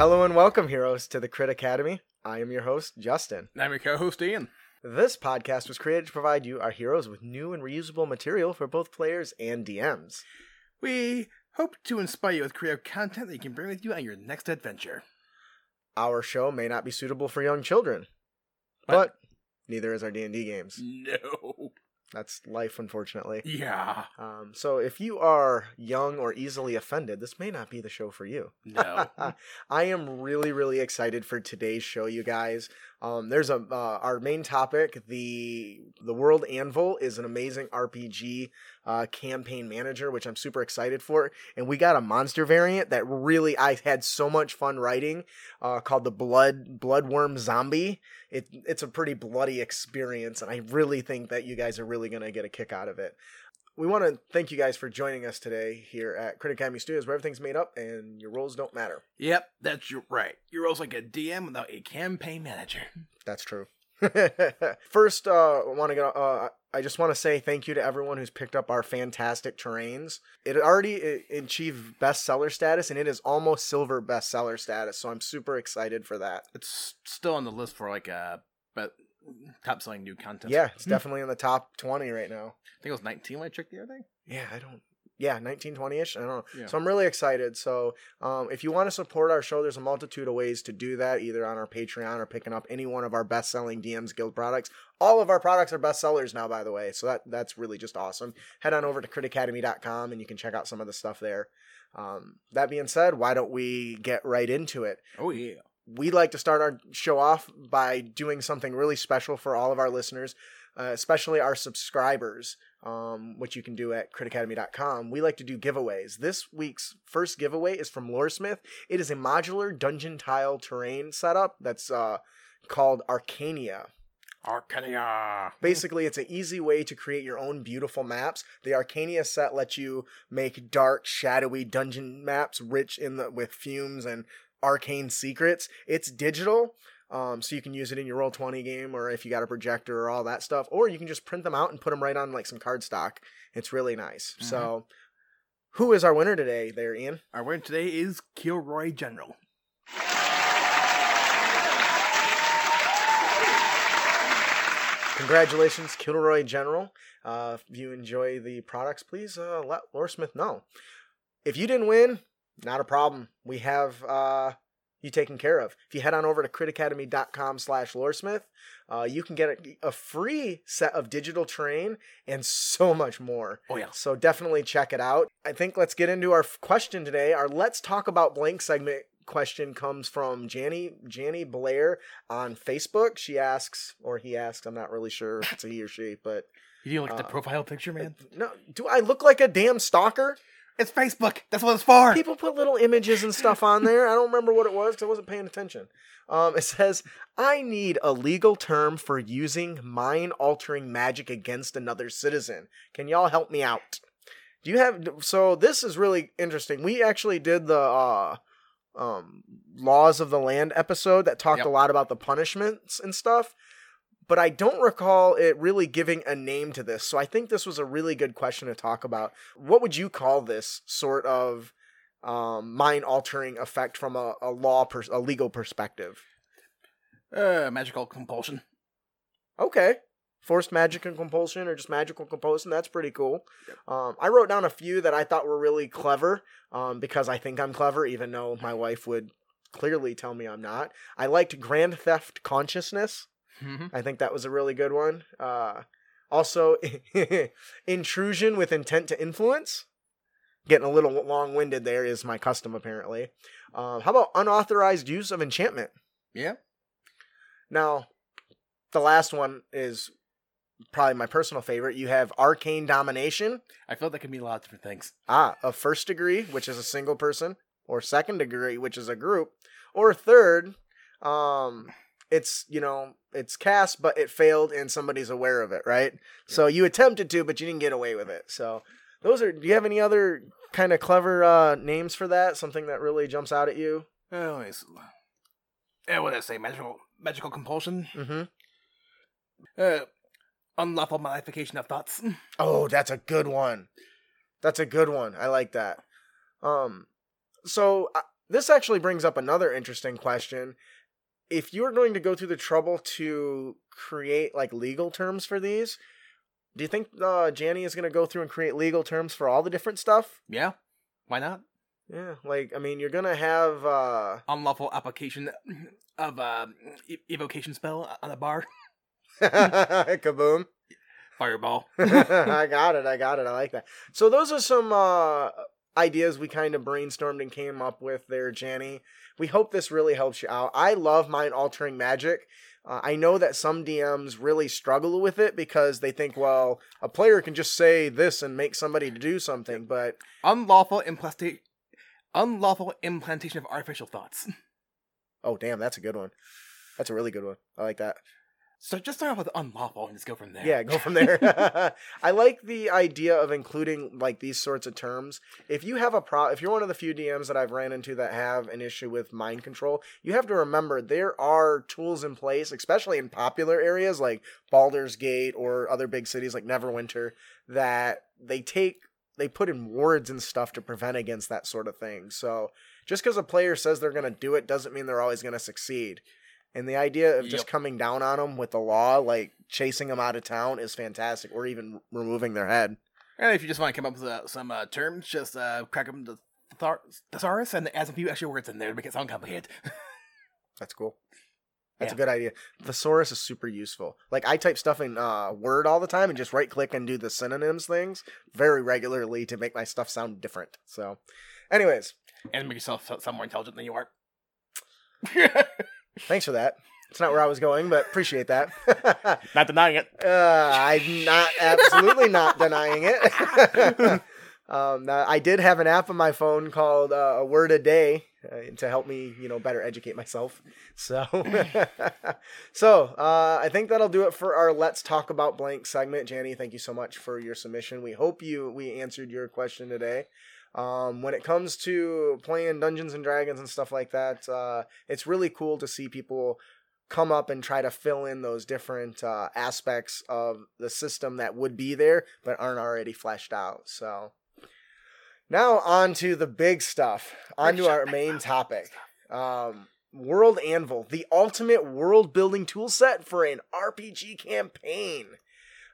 Hello and welcome, heroes, to the Crit Academy. I am your host, Justin. And I'm your co-host Ian. This podcast was created to provide you, our heroes, with new and reusable material for both players and DMs. We hope to inspire you with creative content that you can bring with you on your next adventure. Our show may not be suitable for young children, What? but neither is our D&D games. No. That's life, unfortunately. Yeah. Um, so if you are young or easily offended, this may not be the show for you. No. I am really, really excited for today's show, you guys. Um, there's a uh, our main topic. The the World Anvil is an amazing RPG uh, campaign manager, which I'm super excited for. And we got a monster variant that really I had so much fun writing, uh, called the Blood Bloodworm Zombie. It it's a pretty bloody experience, and I really think that you guys are really gonna get a kick out of it. We want to thank you guys for joining us today here at Crit Academy Studios, where everything's made up and your roles don't matter. yep, that's your right. Your role's like a DM without a campaign manager. That's true. First, uh, want to get. Uh, I just want to say thank you to everyone who's picked up our fantastic terrains. It already uh, achieved bestseller status, and it is almost silver bestseller status. So I'm super excited for that. It's still on the list for like a but top selling new content. Yeah, it's definitely in the top 20 right now. I think it was 19 when I checked the other day. Yeah, I don't. Yeah, 1920ish. I don't know. Yeah. So I'm really excited. So um, if you want to support our show, there's a multitude of ways to do that, either on our Patreon or picking up any one of our best-selling DMs Guild products. All of our products are bestsellers now, by the way. So that that's really just awesome. Head on over to critacademy.com and you can check out some of the stuff there. Um, that being said, why don't we get right into it? Oh yeah. We like to start our show off by doing something really special for all of our listeners, uh, especially our subscribers, um, which you can do at critacademy.com. We like to do giveaways. This week's first giveaway is from Loresmith. It is a modular dungeon tile terrain setup that's uh, called Arcania. Arcania. Basically, it's an easy way to create your own beautiful maps. The Arcania set lets you make dark, shadowy dungeon maps rich in the with fumes and arcane secrets. It's digital, um, so you can use it in your roll twenty game, or if you got a projector or all that stuff, or you can just print them out and put them right on like some cardstock. It's really nice. So, who is our winner today, there, Ian? Our winner today is Kilroy General. Congratulations, Kilroy General. Uh, if you enjoy the products, please uh, let Loresmith know. If you didn't win, not a problem. We have uh, you taken care of. If you head on over to critacademy.com slash loresmith, uh, you can get a, a free set of digital terrain and so much more. Oh yeah. So definitely check it out. I think let's get into our question today. Our Let's Talk About Blank segment question comes from Janny Janny Blair on Facebook. She asks, or he asks, I'm not really sure if it's a he or she, but You didn't look at Uh, the profile picture, man. no, do I look like a damn stalker? It's Facebook. That's what it's for. People put little images and stuff on there. I don't remember what it was because I wasn't paying attention. Um, it says, I need a legal term for using mind altering magic against another citizen. Can y'all help me out? Do you have so this is really interesting. We actually did the uh um laws of the land episode that talked Yep. a lot about the punishments and stuff. But I don't recall it really giving a name to this. So I think this was a really good question to talk about. What would you call this sort of um, mind altering effect from a, a law, pers- a legal perspective? Uh, magical compulsion. Okay. Forced magic and compulsion or just magical compulsion. That's pretty cool. Um, I wrote down a few that I thought were really clever um, because I think I'm clever, even though my wife would clearly tell me I'm not. I liked Grand Theft Consciousness. Mm-hmm. I think that was a really good one. Uh, also, intrusion with intent to influence. Getting a little long winded there is my custom, apparently. Um, how about unauthorized use of enchantment? Yeah. Now, the last one is probably my personal favorite. You have arcane domination. I felt that could mean a lot of different things. Ah, a first degree, which is a single person, or second degree, which is a group, or third, um, it's you know it's cast, but it failed and somebody's aware of it, right? So you attempted to, but you didn't get away with it. So those are. Do you have any other kind of clever uh, names for that? Something that really jumps out at you? Oh, let me see. Uh, what did I say? Magical, magical compulsion. Mm-hmm. Uh, unlawful modification of thoughts. Oh, that's a good one. That's a good one. I like that. Um, so uh, this actually brings up another interesting question. If you're going to go through the trouble to create like legal terms for these, do you think uh, Janny is going to go through and create legal terms for all the different stuff? Yeah. Why not? Yeah, like I mean, you're gonna have uh Unlawful application of uh, evocation spell on a bar. kaboom. Fireball. I got it. I got it. I like that. So those are some uh ideas we kind of brainstormed and came up with there, Janny. We hope this really helps you out. I love mind altering magic. Uh, I know that some DMs really struggle with it because they think, well, a player can just say this and make somebody to do something, but Unlawful implantation. Unlawful implantation of artificial thoughts. oh damn, that's a good one. That's a really good one. I like that. So just start off with unlawful and just go from there. Yeah, go from there. I like the idea of including like these sorts of terms. If you have a pro, if you're one of the few DMs that I've ran into that have an issue with mind control, you have to remember there are tools in place, especially in popular areas like Baldur's Gate or other big cities like Neverwinter, that they take they put in wards and stuff to prevent against that sort of thing. So just because a player says they're going to do it doesn't mean they're always going to succeed. And the idea of just coming down on them with the law, like chasing them out of town, is fantastic, or even removing their head. And if you just want to come up with uh, some uh, terms, just uh, crack them to thar- thesaurus and add some few extra words in there to make it sound complicated. That's cool. That's Yeah. a good idea. Thesaurus is super useful. Like I type stuff in uh, Word all the time and just right click and do the synonyms things very regularly to make my stuff sound different. So, anyways, and make yourself sound more intelligent than you are. thanks for that. It's not where I was going, but appreciate that. Not denying it. Uh, I'm not absolutely not denying it. um, now, I did have an app on my phone called uh, A Word a Day uh, to help me, you know, better educate myself. So, so uh, I think that'll do it for our Let's Talk About Blank segment. Janny, thank you so much for your submission. We hope you we answered your question today. Um, when it comes to playing Dungeons and Dragons and stuff like that, uh, it's really cool to see people come up and try to fill in those different uh, aspects of the system that would be there but aren't already fleshed out. So now on to the big stuff. On to our main topic. Um, World Anvil, the ultimate world building tool set for an RPG campaign.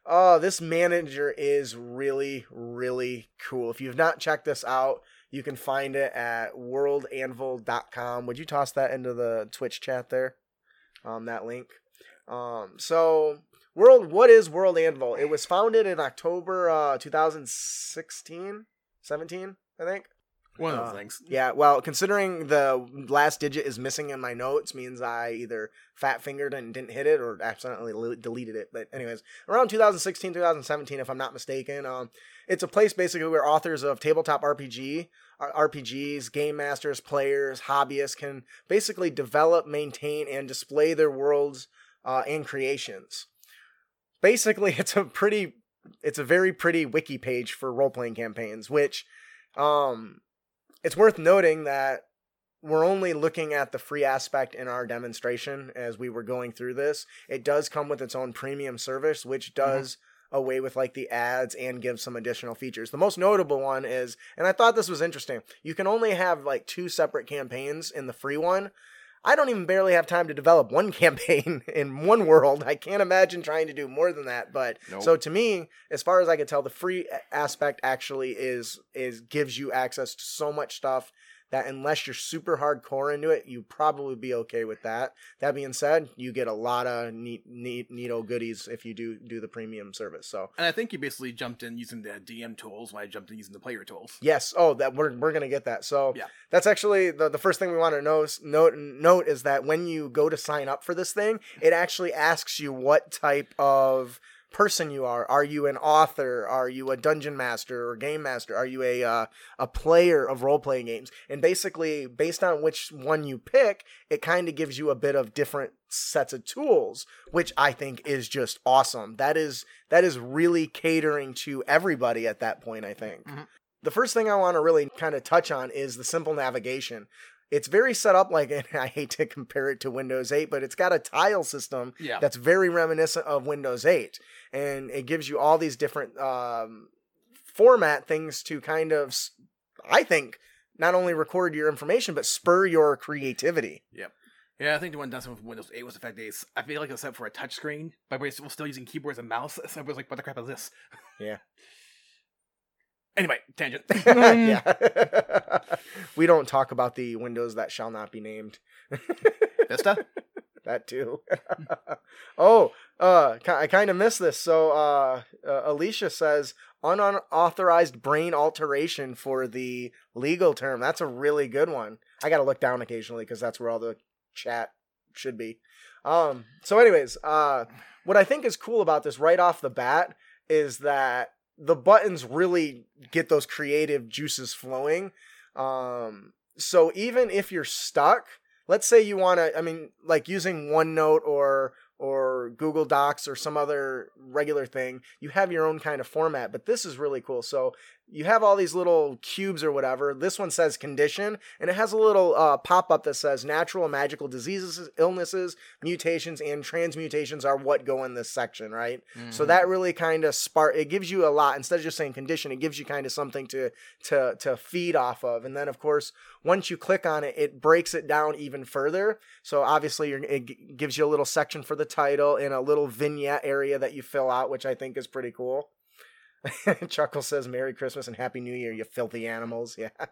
Oh, this manager is really, really cool. If you've not checked this out, you can find it at worldanvil.com. Would you toss that into the Twitch chat there? Um, that link. Um, so World, what is World Anvil? It was founded in October uh, 2016, 17, I think. One of Uh, those things. Yeah, well, considering the last digit is missing in my notes, means I either fat fingered and didn't hit it or accidentally li- deleted it. But anyways, around 2016, 2017, if I'm not mistaken, um, it's a place basically where authors of tabletop RPG, RPGs, game masters, players, hobbyists can basically develop, maintain, and display their worlds uh, and creations. Basically, it's a pretty, it's a very pretty wiki page for role playing campaigns, which, um, it's worth noting that we're only looking at the free aspect in our demonstration as we were going through this. It does come with its own premium service, which mm-hmm. does away with like the ads and gives some additional features. The most notable one is, and I thought this was interesting, you can only have like two separate campaigns in the free one. I don't even barely have time to develop one campaign in one world. I can't imagine trying to do more than that. But Nope. so to me, as far as I can tell, the free aspect actually is is gives you access to so much stuff that unless you're super hardcore into it, you probably be okay with that. That being said, you get a lot of neat, neat, neato goodies if you do do the premium service. So And I think you basically jumped in using the DM tools when I jumped in using the player tools. Yes. Oh, that we're we're gonna get that. So Yeah. that's actually the, the first thing we want to know, note note is that when you go to sign up for this thing, it actually asks you what type of person you are. Are you an author? Are you a dungeon master or game master? Are you a uh, a player of role playing games? And basically, based on which one you pick, it kind of gives you a bit of different sets of tools, which I think is just awesome. That is that is really catering to everybody at that point. I think the first thing I want to really kind of touch on is the simple navigation. It's very set up like, and I hate to compare it to Windows 8, but it's got a tile system Yeah. that's very reminiscent of Windows 8. And it gives you all these different um, format things to kind of, i think, not only record your information but spur your creativity. Yep yeah, I think the one done with Windows 8 was the fact that it's, I feel like it's set for a touchscreen, but we're still still using keyboards and mouse. So it was like, what the crap is this? Yeah. Anyway, tangent. yeah. we don't talk about the windows that shall not be named. Vista? that too. oh, uh, I kind of missed this. So, uh, uh, Alicia says unauthorized brain alteration for the legal term. That's a really good one. I got to look down occasionally because that's where all the chat should be. Um, so, anyways, uh, what I think is cool about this right off the bat is that the buttons really get those creative juices flowing. Um, so even if you're stuck, let's say you want to, I mean, like using OneNote or or Google Docs or some other regular thing, you have your own kind of format. But this is really cool. So you have all these little cubes or whatever. This one says condition, and it has a little uh, pop up that says natural and magical diseases, illnesses, mutations, and transmutations are what go in this section, right? So Mm-hmm. that really kind of spark. It gives you a lot instead of just saying condition. It gives you kind of something to to to feed off of, and then of course once you click on it, it breaks it down even further. So obviously you're, it g- gives you a little section for the title and a little vignette area that you fill out, which I think is pretty cool. Chuckle says Merry Christmas and Happy New Year, you filthy animals. Yeah.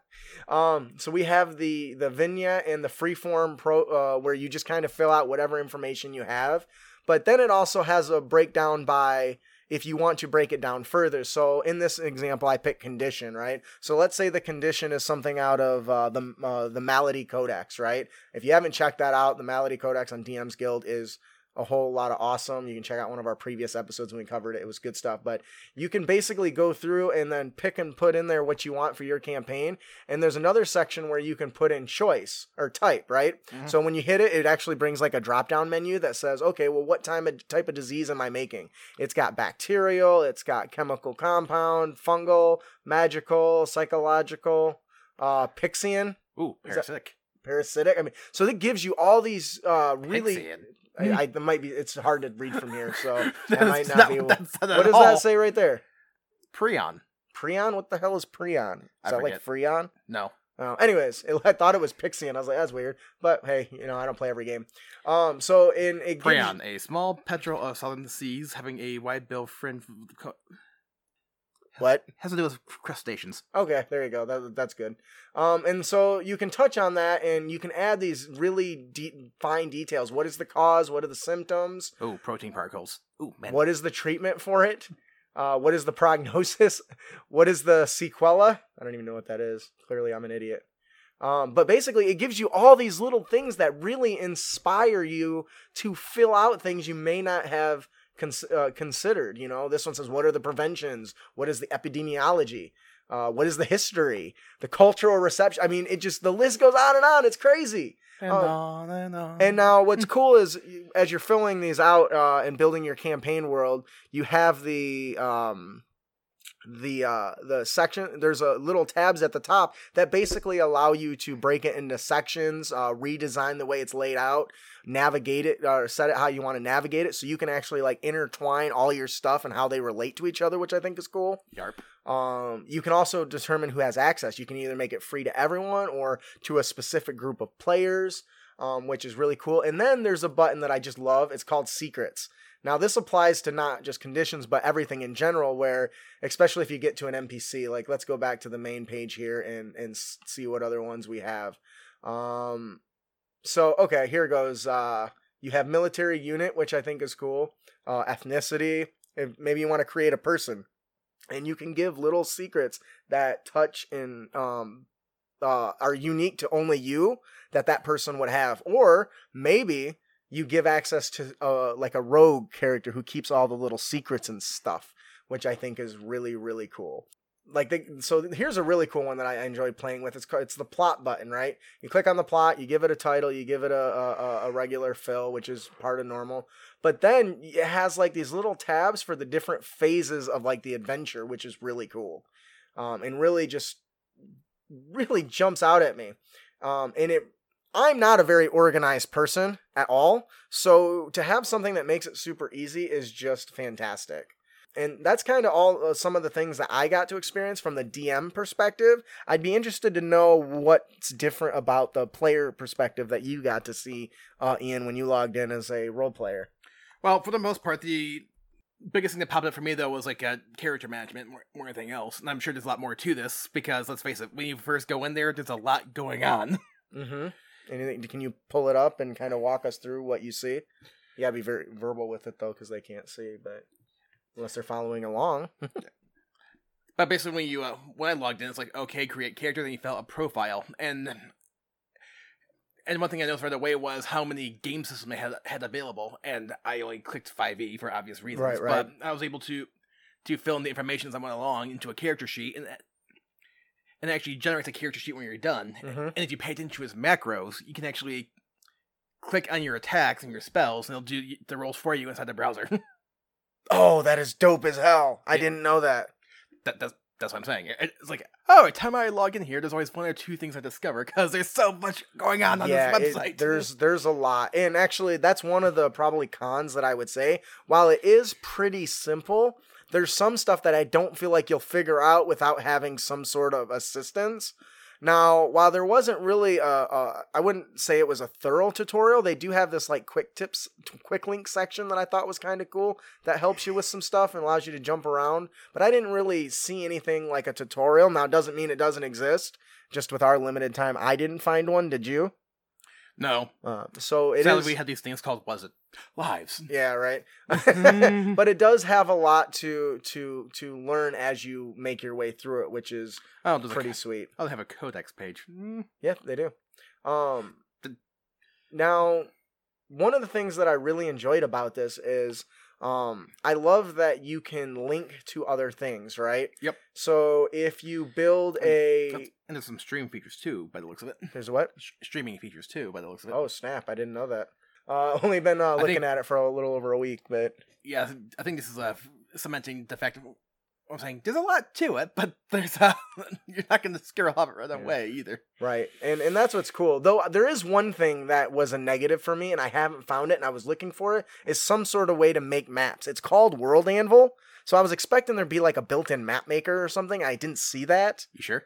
Um, so we have the the vignette and the freeform pro uh, where you just kind of fill out whatever information you have. But then it also has a breakdown by if you want to break it down further. So in this example, I pick condition, right? So let's say the condition is something out of uh, the uh, the Malady Codex, right? If you haven't checked that out, the Malady Codex on DM's Guild is a whole lot of awesome. You can check out one of our previous episodes when we covered it. It was good stuff. But you can basically go through and then pick and put in there what you want for your campaign. And there's another section where you can put in choice or type, right? Mhm. So when you hit it, it actually brings like a drop down menu that says, okay, well, what time of, type of disease am I making? It's got bacterial, it's got chemical compound, fungal, magical, psychological, uh, Pixian, Ooh, parasitic. parasitic. I mean, so it gives you all these uh, really. Pixian. I, I that might be. It's hard to read from here, so that That's might not not- be. not What does all. that say right there? Prion. Prion? What the hell is prion? Is I that like. Freon? No. Uh, anyways, it, I thought it was Pixie, and I was like, that's weird. But hey, you know, I don't play every game. Um, so in it gives- Prion, a small petrel of southern seas having a wide bill fin co- what? has to do with crustaceans. Okay, there you go. That, that's good. Um, and so you can touch on that, and you can add these really de- fine details. What is the cause? What are the symptoms? Oh, protein particles. Ooh, man. What is the treatment for it? Uh, what is the prognosis? What is the sequela? I don't even know what that is. Clearly, I'm an idiot. Um, but basically, it gives you all these little things that really inspire you to fill out things you may not have cons- uh, considered. You know, this one says, What are the preventions? What is the epidemiology? Uh, what is the history? The cultural reception? I mean, it just, the list goes on and on. It's crazy. And Oh. on and on. And now, what's cool is as you're filling these out uh, and building your campaign world, you have the um, the uh, the section. There's a little tabs at the top that basically allow you to break it into sections, uh, redesign the way it's laid out, navigate it, or set it how you want to navigate it, so you can actually like intertwine all your stuff and how they relate to each other, which I think is cool. Yarp. Um, you can also determine who has access. You can either make it free to everyone or to a specific group of players, um, which is really cool. And then there's a button that I just love. It's called Secrets. Now, this applies to not just conditions, but everything in general, where, especially if you get to an NPC, like let's go back to the main page here and, and see what other ones we have. Um, so, okay, here goes. Uh, you have military unit, which I think is cool. Uh, ethnicity. If maybe you want to create a person and you can give little secrets that touch and um uh, are unique to only you that that person would have or maybe you give access to uh, like a rogue character who keeps all the little secrets and stuff which i think is really really cool. Like so here's a really cool one that i enjoy playing with. It's it's the plot button right? You click on the plot you give it a title you give it a, a, a regular fill which is part of normal. But then it has like these little tabs for the different phases of like the adventure which is really cool. Um, and really just really jumps out at me. Um, and it i'm not a very organized person at all so to have something that makes it super easy is just fantastic and that's kind of all uh, some of the things that I got to experience from the DM perspective. I'd be interested to know what's different about the player perspective that you got to see, uh, Ian, when you logged in as a role player. Well, for the most part, the biggest thing that popped up for me though was like uh, character management more, more anything else, and I'm sure there's a lot more to this because let's face it, when you first go in there, there's a lot going on. Mm-hmm. Anything? Can you pull it up and kind of walk us through what you see? You gotta be very verbal with it though, because they can't see. But unless they're following along, But basically, when you uh, when I logged in, it's like okay, create character. Then you fill out a profile, and and one thing I noticed right away was how many game systems I had had available, and I only clicked five E for obvious reasons. Right, right. But I was able to to fill in the information as I went along into a character sheet, and and actually generates a character sheet when you're done. Mhm. And if you pay attention to his macros, you can actually click on your attacks and your spells, and it'll do the rolls for you inside the browser. oh, that is dope as hell. I Yeah. didn't know that. that, that's that's what I'm saying. It's like, oh, every time I log in here, there's always one or two things I discover because there's so much going on on yeah, this it- website. there's there's a lot, and actually, that's one of the probably cons that I would say. While it is pretty simple, there's some stuff that I don't feel like you'll figure out without having some sort of assistance. Now, while there wasn't really a, a I wouldn't say it was a thorough tutorial. They do have this like quick tips, quick link section that I thought was kind of cool. That helps you with some stuff and allows you to jump around. But I didn't really see anything like a tutorial. Now, it doesn't mean it doesn't exist. Just with our limited time, I didn't find one. Did you? no. Uh, so it Sadly, is. we had these things called was it lives. yeah, right. Mhm. but it does have a lot to to to learn as you make your way through it, which is Oh, pretty A, sweet. oh, they have a codex page. Mm. Yeah, they do. Um, The- now, one of the things that I really enjoyed about this is um, I love that you can link to other things, right? Yep. So if you build a, That's- And there's some stream features too, by the looks of it. there's what? Sh- streaming features too, by the looks of it. Oh snap! I didn't know that. Uh, only been uh, looking think- at it for a little over a week, but Yeah, I think this is uh, cementing the fact. I'm saying there's a lot to it, but there's uh, you're not going to scare off it right Yeah. away either. Right. And and that's what's cool. Though there is one thing that was a negative for me and I haven't found it and I was looking for it is some sort of way to make maps. It's called World Anvil. So I was expecting there'd be like a built-in map maker or something. I didn't see that. You sure?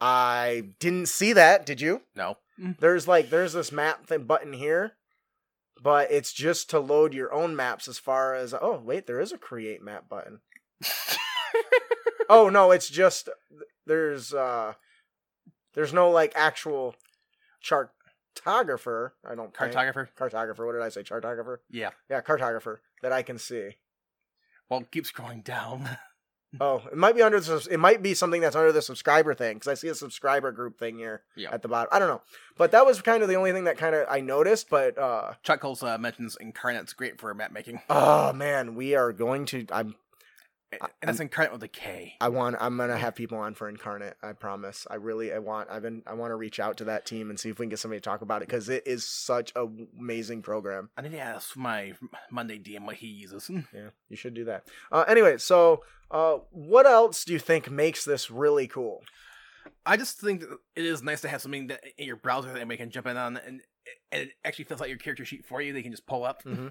I didn't see that. Did you? No. There's like there's this map thing button here, but it's just to load your own maps as far as oh, wait, there is a create map button. oh, no, it's just there's uh there's no like actual chartographer, I don't think. Cartographer. cartographer. What did I say? Chartographer? Yeah. Yeah, cartographer that I can see. Well, keep scrolling down. Oh, it might be under the. It might be something that's under the subscriber thing because I see a subscriber group thing here Yeah. at the bottom. I don't know, but that was kind of the only thing that kind of I noticed. But uh, Chuck Coles uh, mentions Inkarnate's great for map making. oh man, we are going to. I'm. And that's Inkarnate with a K. I want. I'm gonna have people on for Inkarnate. I promise. I really. I want. I've been. I want to reach out to that team and see if we can get somebody to talk about it because it is such a amazing program. I need to ask my Monday DM what he uses. Yeah, you should do that. Uh, anyway, so uh, what else do you think makes this really cool? I just think that it is nice to have something that in your browser that anybody can jump in on, and, and it actually fills out your character sheet for you. They can just pull up. Mm-hmm.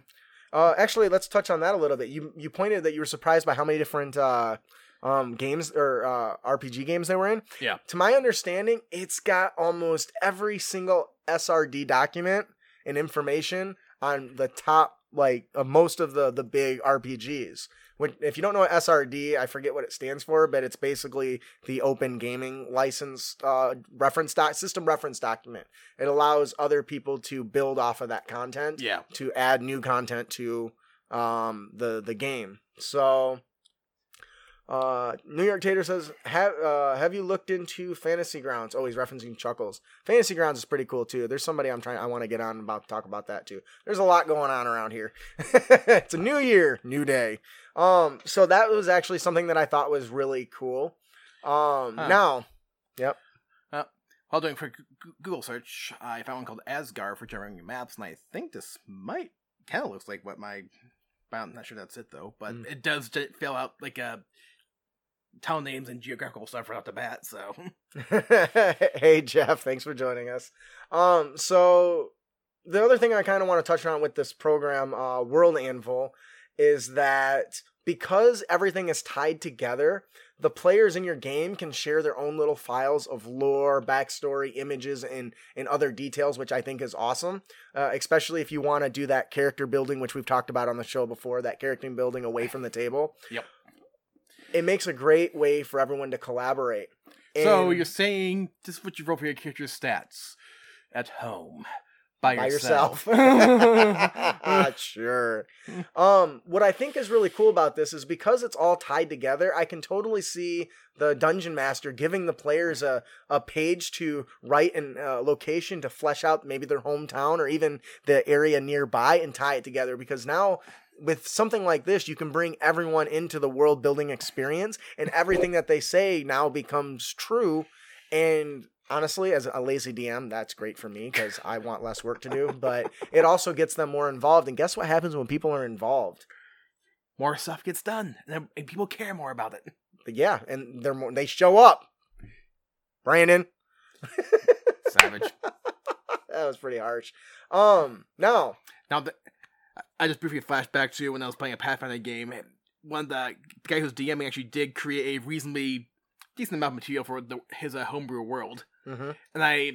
Uh, actually, let's touch on that a little bit. You you pointed that you were surprised by how many different uh, um, games or uh, RPG games they were in. Yeah. To my understanding, it's got almost every single SRD document and information on the top like of most of the the big RPGs. When, if you don't know what SRD, I forget what it stands for, but it's basically the Open Gaming License uh, reference doc system reference document. It allows other people to build off of that content Yeah. to add new content to um, the the game. So, uh, New York Tater says, "Have uh, have you looked into Fantasy Grounds?" Oh, he's referencing Chuckles. Fantasy Grounds is pretty cool too. There's somebody I'm trying I want to get on about to talk about that too. There's a lot going on around here. it's a new year, new day. Um, so that was actually something that I thought was really cool. Um, Huh. now, While doing for Google search, I found one called Azgaar for generating maps, and I think this might kind of looks like what my. I'm not sure that's it though, but Mm. it does fill out like uh, town names and geographical stuff right off the bat. So hey Jeff, thanks for joining us. Um, so the other thing I kind of want to touch on with this program, uh, World Anvil, is that because everything is tied together, the players in your game can share their own little files of lore, backstory, images, and, and other details, which I think is awesome. Uh, especially if you want to do that character building, which we've talked about on the show before, that character building away from the table. Yep. It makes a great way for everyone to collaborate. so you're saying just what you roll for your character's stats at home by, by yourself. yourself. sure. Um, what I think is really cool about this is because it's all tied together, I can totally see the dungeon master giving the players a, a page to write an uh, location to flesh out maybe their hometown or even the area nearby and tie it together because now with something like this you can bring everyone into the world building experience and everything that they say now becomes true and honestly as a lazy dm that's great for me because i want less work to do but it also gets them more involved and guess what happens when people are involved more stuff gets done, and, and people care more about it. yeah and they're more they show up brandon Savage. that was pretty harsh um now Now, the, I just briefly flashed back to when I was playing a Pathfinder game. One of the guy who's DMing actually did create a reasonably decent amount of material for the, his uh, homebrew world, hmm and I,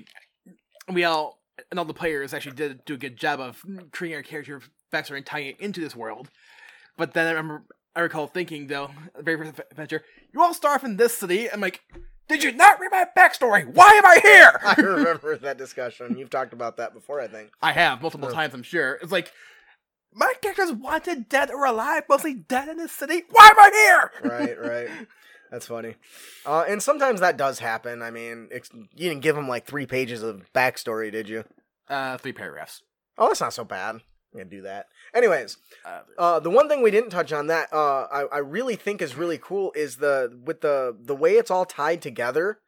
we all, and all the players actually did do a good job of creating our character backstory and tying it into this world. But then I remember, I recall thinking though, the very first adventure, you all start off in this city. I'm like, did you not read my backstory? Why am I here? i remember that discussion you've talked about that before i think I have multiple No. times, I'm sure. It's like my character's wanted, dead or alive, mostly dead in this city. Why am I here? right, right. That's funny. Uh, and sometimes that does happen. I mean, you didn't give them like three pages of backstory, did you? Uh, three paragraphs. Oh, that's not so bad. I'm gonna do that. Anyways, Uh, uh, the one thing we didn't touch on that uh, I, I really think is really cool is the with the the way it's all tied together.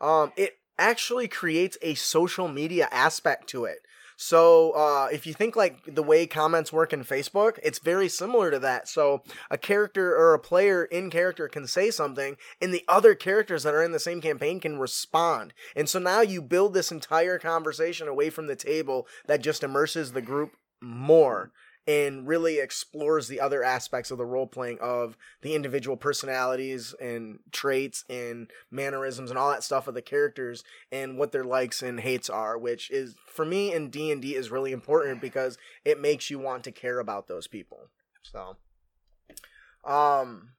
Um, it actually creates a social media aspect to it. So uh, if you think like the way comments work in Facebook, it's very similar to that. So a character or a player in character can say something, and the other characters that are in the same campaign can respond. And so now you build this entire conversation away from the table that just immerses the group more and really explores the other aspects of the role playing of the individual personalities and traits and mannerisms and all that stuff of the characters and what their likes and hates are which is for me in D&D is really important because it makes you want to care about those people. So um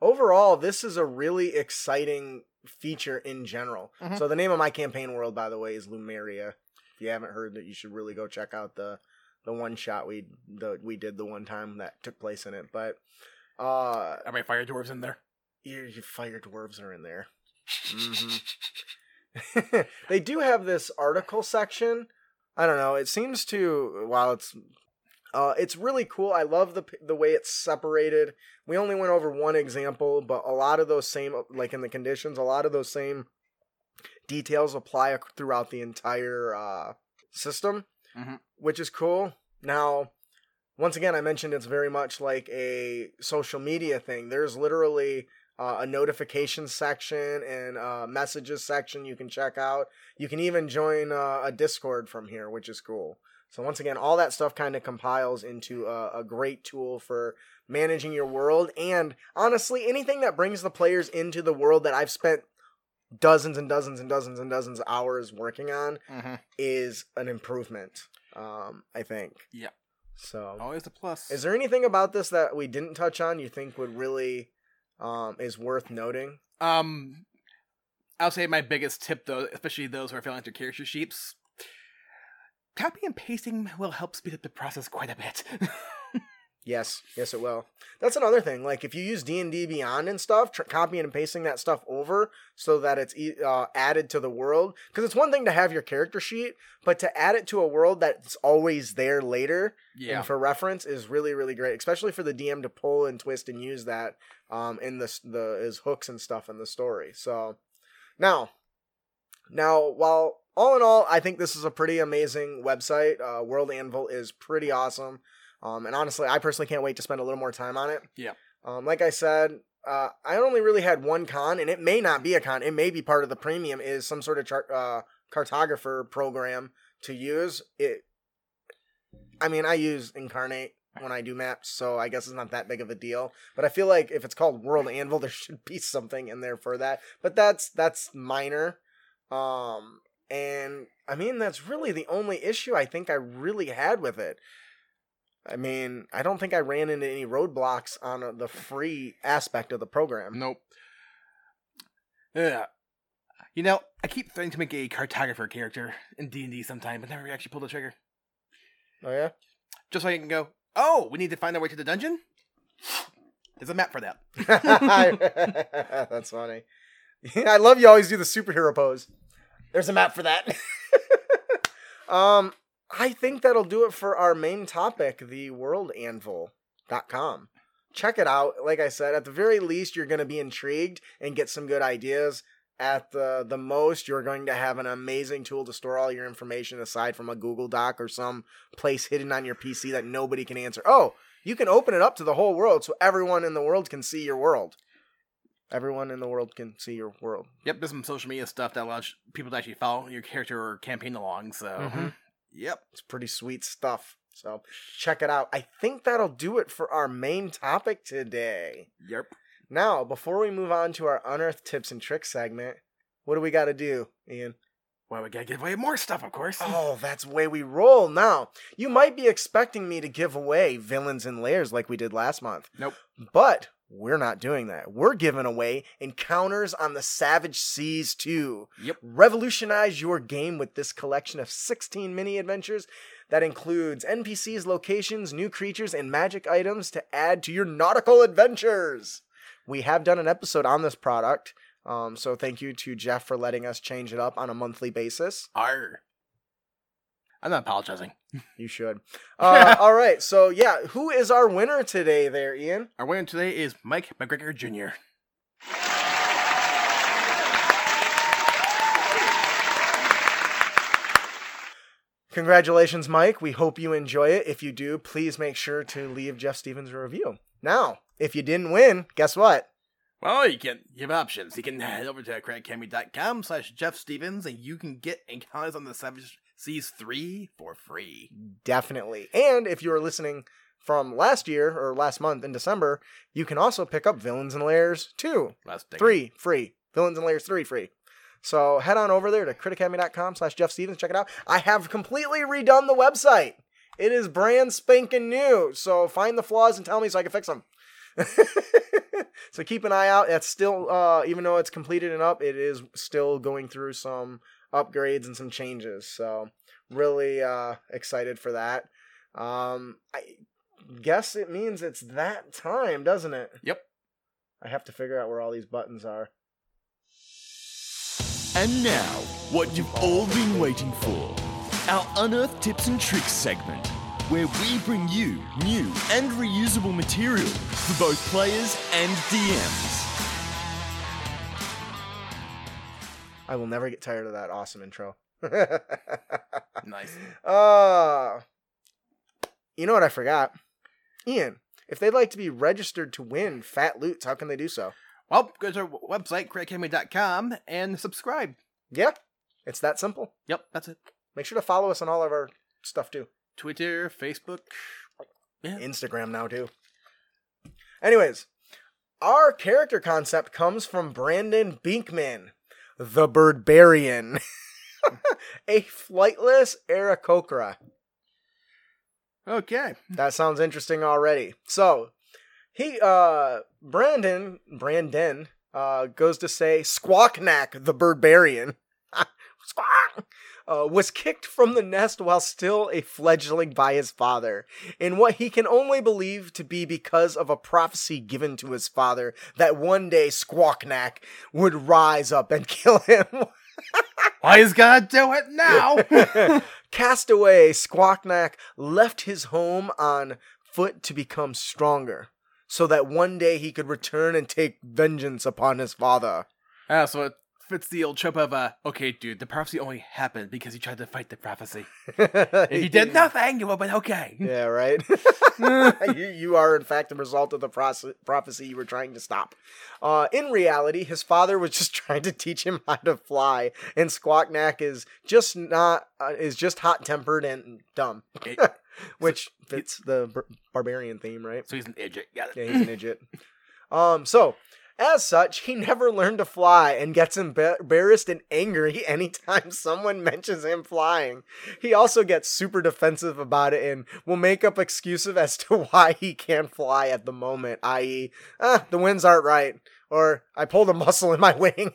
overall this is a really exciting feature in general. Mhm. so the name of my campaign world by the way is Lumeria. If you haven't heard that you should really go check out the the one shot we the we did the one time that took place in it. But uh are my fire dwarves in there? your, your fire dwarves are in there. Mhm. they do have this article section. I don't know. It seems to while it's uh it's really cool. I love the the way it's separated. We only went over one example, but a lot of those same like in the conditions, a lot of those same details apply throughout the entire uh system, Mhm. which is cool. Now, once again, I mentioned it's very much like a social media thing. There's literally uh, a notification section and a messages section you can check out. You can even join uh, a Discord from here, which is cool. So once again, all that stuff kind of compiles into a, a great tool for managing your world. And honestly, anything that brings the players into the world that I've spent dozens and dozens and dozens and dozens of hours working on Mm-hmm. is an improvement. Um, I think. Yeah. So Always a plus. is there anything about this that we didn't touch on you think would really um is worth noting? Um, I'll say my biggest tip though, especially those who are out their character sheets. Copy and pasting will help speed up the process quite a bit. Yes, yes, it will. That's another thing. Like if you use D and D Beyond and stuff, tr- copying and pasting that stuff over so that it's uh, added to the world. Because it's one thing to have your character sheet, but to add it to a world that's always there later yeah. and for reference is really, really great. Especially for the DM to pull and twist and use that um, in the the as hooks and stuff in the story. So now, now while all in all, I think this is a pretty amazing website. Uh, World Anvil is pretty awesome. Um, and honestly, I personally can't wait to spend a little more time on it. Yeah. Um, like I said, uh, I only really had one con, and it may not be a con. It may be part of the premium. Is some sort of chart, uh, cartographer program to use. It. I mean, I use Inkarnate when I do maps, so I guess it's not that big of a deal. But I feel like if it's called World Anvil, there should be something in there for that. But that's that's minor. Um, and I mean that's really the only issue I think I really had with it. I mean, I don't think I ran into any roadblocks on uh, the free aspect of the program. Nope. Yeah. You know, I keep threatening to make a cartographer character in D and D sometime, but never actually pull the trigger. Oh yeah. Just so I can go. Oh, we need to find our way to the dungeon. There's a map for that. That's funny. I love you always do the superhero pose. There's a map for that. um, I think that'll do it for our main topic, the worldanvil.com. Check it out. Like I said, at the very least, you're going to be intrigued and get some good ideas. At the the most, you're going to have an amazing tool to store all your information aside from a Google Doc or some place hidden on your PC that nobody can answer. Oh, you can open it up to the whole world so everyone in the world can see your world. Everyone in the world can see your world. Yep, there's some social media stuff that allows people to actually follow your character or campaign along. So, Mhm. Yep. It's pretty sweet stuff. So check it out. I think that'll do it for our main topic today. Yep. Now, before we move on to our unearthed tips and tricks segment, what do we got to do, Ian? Well, we gotta give away more stuff, of course. Oh, that's the way we roll now. You might be expecting me to give away villains and lairs like we did last month. Nope. But we're not doing that. We're giving away encounters on the Savage Seas 2. Yep. Revolutionize your game with this collection of 16 mini adventures that includes NPCs, locations, new creatures, and magic items to add to your nautical adventures. We have done an episode on this product. Um, so thank you to Jeff for letting us change it up on a monthly basis. Arr. I'm not apologizing. You should. Uh, all right. So yeah, who is our winner today, there, Ian? Our winner today is Mike McGregor Jr. Congratulations, Mike. We hope you enjoy it. If you do, please make sure to leave Jeff Stevens a review. Now, if you didn't win, guess what? Well, you can you have options. You can head over to critacademy.com slash Jeff Stevens and you can get Encounters on the Savage Seas 3 for free. Definitely. And if you are listening from last year or last month in December, you can also pick up Villains and Lairs 2. Last thing. 3 free. Villains and Lairs 3 free. So head on over there to critacademy.com slash Jeff Stevens. Check it out. I have completely redone the website. It is brand spanking new. So find the flaws and tell me so I can fix them. so keep an eye out. It's still, uh, even though it's completed and up, it is still going through some upgrades and some changes. So really uh, excited for that. Um, I guess it means it's that time, doesn't it? Yep. I have to figure out where all these buttons are. And now, what you've all been waiting for our Unearth Tips and Tricks segment, where we bring you new and reusable material for both players and DMs. I will never get tired of that awesome intro. Nice. Uh, you know what I forgot? Ian, if they'd like to be registered to win Fat Loots, how can they do so? Well, go to our website, critacademy.com, and subscribe. Yeah, it's that simple. Yep, that's it. Make sure to follow us on all of our stuff too. Twitter, Facebook. Yeah. Instagram now too. Anyways, our character concept comes from Brandon Binkman, the Birdbarian, a flightless Aarakocra. Okay. That sounds interesting already. So, he, uh, Brandon, Brandon, uh, goes to say Squawknack, the Birdbarian, Squawk, uh, was kicked from the nest while still a fledgling by his father, in what he can only believe to be because of a prophecy given to his father that one day Squawknack would rise up and kill him. Why is God do it now? Castaway Squawknack left his home on foot to become stronger, so that one day he could return and take vengeance upon his father. ah, so it fits the old trope of, uh, okay, dude, the prophecy only happened because you tried to fight the prophecy. If you did nothing, you would have been okay. Yeah, right. you, you are, in fact, the result of the proce- prophecy you were trying to stop. Uh, in reality, his father was just trying to teach him how to fly, and Squawknack is just not uh, is just hot tempered and dumb. Which fits the bar- barbarian theme, right? So he's an idiot. Yeah, he's an idiot. Um, so as such, he never learned to fly and gets embarrassed and angry anytime someone mentions him flying. He also gets super defensive about it and will make up excuses as to why he can't fly at the moment, i.e., ah, the winds aren't right, or I pulled a muscle in my wing.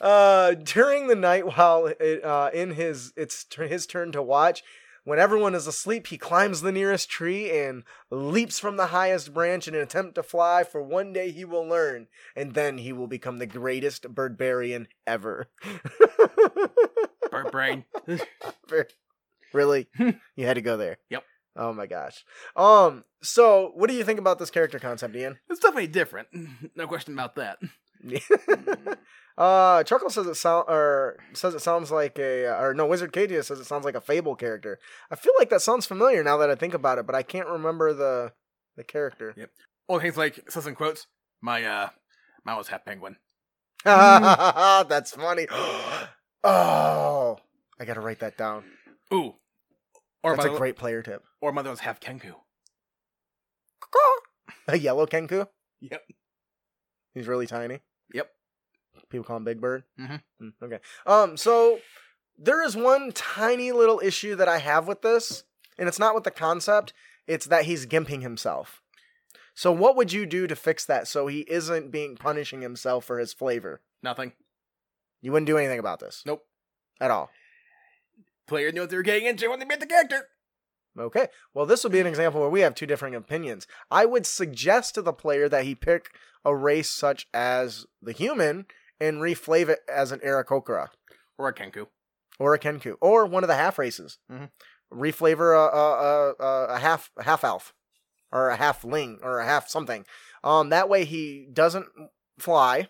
uh, during the night, while it, uh, in his it's his turn to watch, when everyone is asleep, he climbs the nearest tree and leaps from the highest branch in an attempt to fly. For one day he will learn, and then he will become the greatest birdbarian ever. Bird brain. really, you had to go there. Yep. Oh my gosh. Um. So, what do you think about this character concept, Ian? It's definitely different. No question about that. uh, Chuckle says it sound or says it sounds like a or no Wizard Cadia says it sounds like a Fable character. I feel like that sounds familiar now that I think about it, but I can't remember the the character. Yep. Well, things like says in quotes, my uh, mine was half penguin. That's funny. oh, I gotta write that down. Ooh. Or That's a great player tip. or mother was half kenku. A yellow Kenku. Yep. He's really tiny. Yep. People call him Big Bird. Mhm. Mm, Okay. Um. So there is one tiny little issue that I have with this, and it's not with the concept. It's that he's gimping himself. So what would you do to fix that so he isn't being punishing himself for his flavor? Nothing. You wouldn't do anything about this. Nope. At all. Player knew what they were getting into when they made the character. Okay. Well, this would be an example where we have two differing opinions. I would suggest to the player that he pick a race such as the human and reflave it as an Aarakocra Or a kenku. or a Kenku or one of the half races. Mhm. Reflavor a, a, a, a half a half elf or a half ling or a half something. Um, that way he doesn't fly,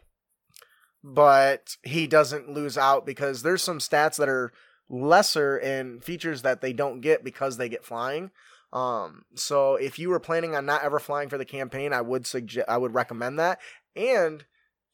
but he doesn't lose out because there's some stats that are lesser in features that they don't get because they get flying. Um, so if you were planning on not ever flying for the campaign, I would suggest I would recommend that. And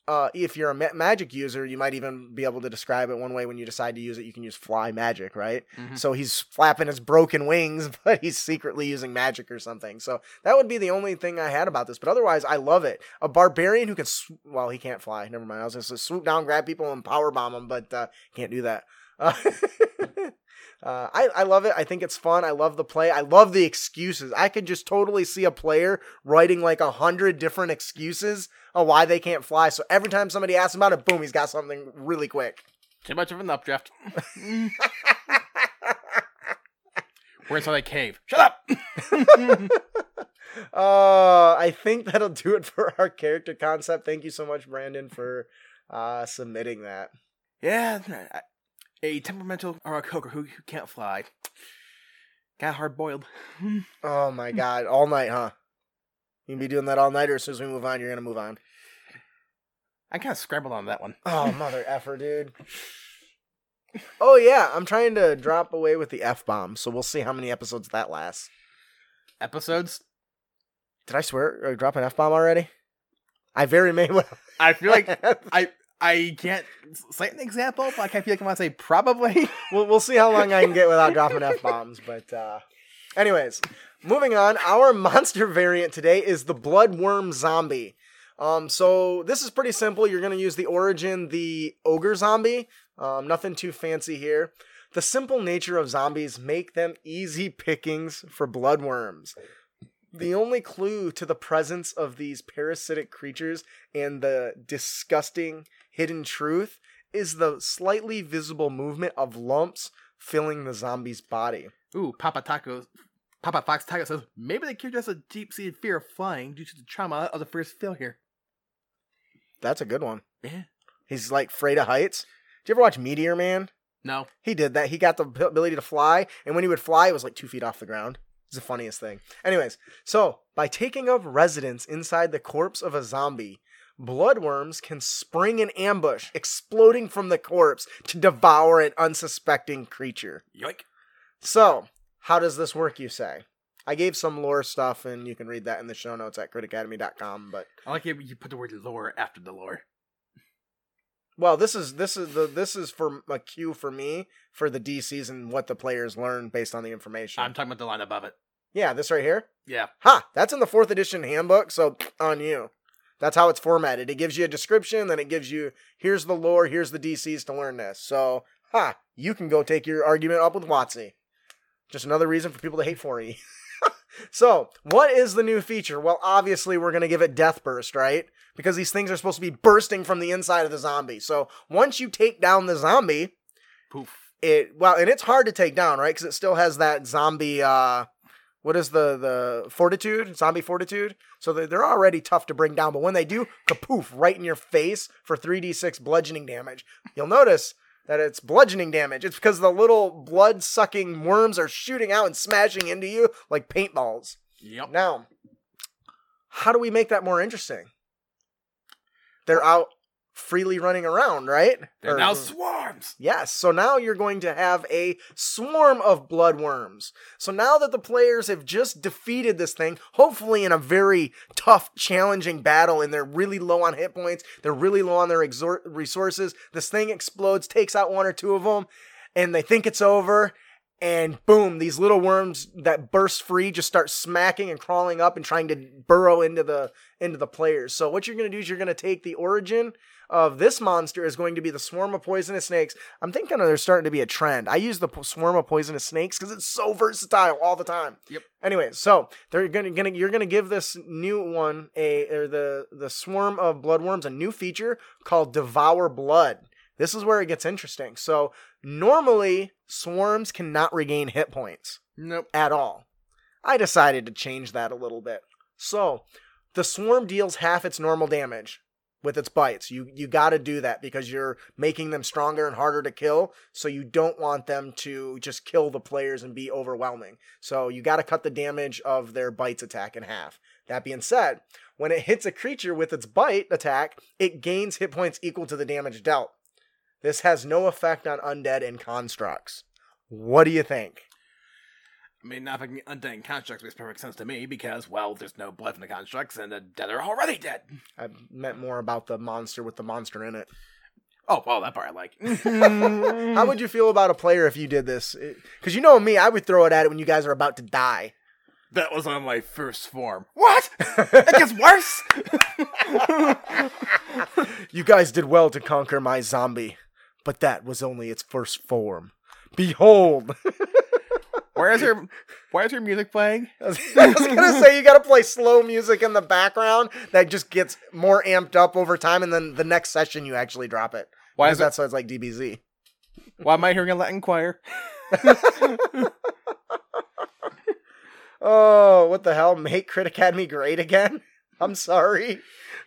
uh, if you're a ma- magic user, you might even be able to describe it one way when you decide to use it. You can use fly magic, right? Mhm. So he's flapping his broken wings, but he's secretly using magic or something. So that would be the only thing I had about this. But otherwise, I love it. A barbarian who can, sw- well, he can't fly. Never mind. I was going to swoop down, grab people, and power bomb them, but uh, can't do that. Uh, uh, I, I love it. I think it's fun. I love the play. I love the excuses. I could just totally see a player writing like a hundred different excuses on why they can't fly. So every time somebody asks about it, boom, he's got something really quick. Too much of an updraft. We're inside a cave. Shut up! uh, I think that'll do it for our character concept. Thank you so much, Brandon, for uh, submitting that. yeah, a temperamental Aarakocra who, who can't fly. Got hard boiled. Oh my god, all night, huh? You can be doing that all night, or as soon as we move on, you're gonna move on. I kind of scrambled on that one. Oh, mother effer, dude. Oh yeah, I'm trying to drop away with the f bomb, so we'll see how many episodes that lasts. Episodes? Did I swear or drop an f bomb already? I very may well. I feel like I I can't cite an example, but I feel like I want to say probably. we'll we'll see how long I can get without dropping f bombs. But uh, anyways, moving on. Our monster variant today is the bloodworm zombie. Um, so this is pretty simple. You're gonna use the origin, the ogre zombie. Um, nothing too fancy here. The simple nature of zombies make them easy pickings for bloodworms. The only clue to the presence of these parasitic creatures and the disgusting hidden truth is the slightly visible movement of lumps filling the zombie's body. Ooh, Papa Taco. Papa Fox Taco says maybe the character has a deep-seated fear of flying due to the trauma of the first failure. That's a good one. Yeah. He's like afraid of heights. Did you ever watch Meteor Man? No. He did that. He got the ability to fly, and when he would fly, it was like two feet off the ground. It's the funniest thing. Anyways, so by taking up residence inside the corpse of a zombie, bloodworms can spring an ambush, exploding from the corpse to devour an unsuspecting creature. Yoink. So, how does this work, you say? I gave some lore stuff, and you can read that in the show notes at critacademy.com, but I like it when you put the word lore after the lore. Well, this is this is the this is for a cue for me for the DCs and what the players learn based on the information. I'm talking about the line above it. yeah, this right here. Yeah. Ha! That's in the fourth edition handbook, so on you. That's how it's formatted. It gives you a description, then it gives you here's the lore, here's the DCs to learn this. So, ha! You can go take your argument up with WotC. Just another reason for people to hate 4E. so, what is the new feature? Well, obviously, we're going to give it Death Burst, right? Because these things are supposed to be bursting from the inside of the zombie. So, once you take down the zombie, Poof. it well, and it's hard to take down, right? Because it still has that zombie. uh What is the the fortitude? Zombie fortitude. So they're, already tough to bring down, but when they do, kapoof, right in your face for three d six bludgeoning damage. You'll notice that it's bludgeoning damage. It's because the little blood sucking worms are shooting out and smashing into you like paintballs. Yep. Now, how do we make that more interesting? They're out freely running around, right? They're Or- now mm. swarms. Yes, so now you're going to have a swarm of bloodworms. So now that the players have just defeated this thing, hopefully in a very tough, challenging battle, and they're really low on hit points, they're really low on their exor- resources, this thing explodes, takes out one or two of them, and they think it's over. And boom, these little worms that burst free just start smacking and crawling up and trying to burrow into the into the players. So what you're going to do is you're going to take the origin of this monster is going to be the swarm of poisonous snakes. I'm thinking there's starting to be a trend. I use the po- swarm of poisonous snakes because it's so versatile all the time. Yep. Anyway, so they're gonna, gonna you're gonna give this new one a or the the swarm of bloodworms a new feature called Devour Blood. This is where it gets interesting. So normally swarms cannot regain hit points Nope. at all. I decided to change that a little bit. So, the swarm deals half its normal damage with its bites. You you got to do that because you're making them stronger and harder to kill, so you don't want them to just kill the players and be overwhelming. So, you got to cut the damage of their bites attack in half. That being said, when it hits a creature with its bite attack, it gains hit points equal to the damage dealt. This has no effect on undead and constructs. What do you think? I mean, not fucking undead constructs makes perfect sense to me because, well, there's no blood in the constructs and the dead are already dead. I meant more about the monster with the monster in it. Oh, well, that part I like. How would you feel about a player if you did this? Because you know me, I would throw it at it when you guys are about to die. That was on my first form. What? It gets worse? You guys did well to conquer my zombie, but that was only its first form. Behold! Where is your why is your music playing? I was I was gonna say you gotta play slow music in the background that just gets more amped up over time, and then the next session you actually drop it. Why Because is that? why it's like DBZ. Why am I hearing a Latin choir? Oh, what the hell? Make Crit Academy great again? I'm sorry.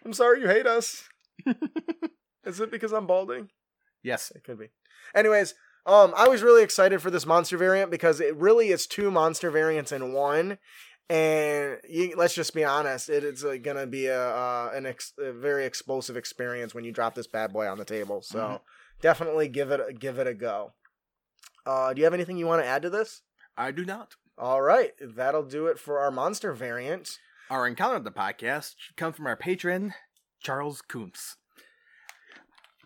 I'm sorry you hate us. Is it because I'm balding? Yes. It could be. Anyways, um, I was really excited for this monster variant because it really is two monster variants in one. And you, let's just be honest, it is uh, gonna be a uh, an ex- a very explosive experience when you drop this bad boy on the table. So Mhm. definitely give it a, give it a go. Uh, do you have anything you want to add to this? I do not. All right, that'll do it for our monster variant. Our encounter of the podcast should come from our patron, Charles Kuntz.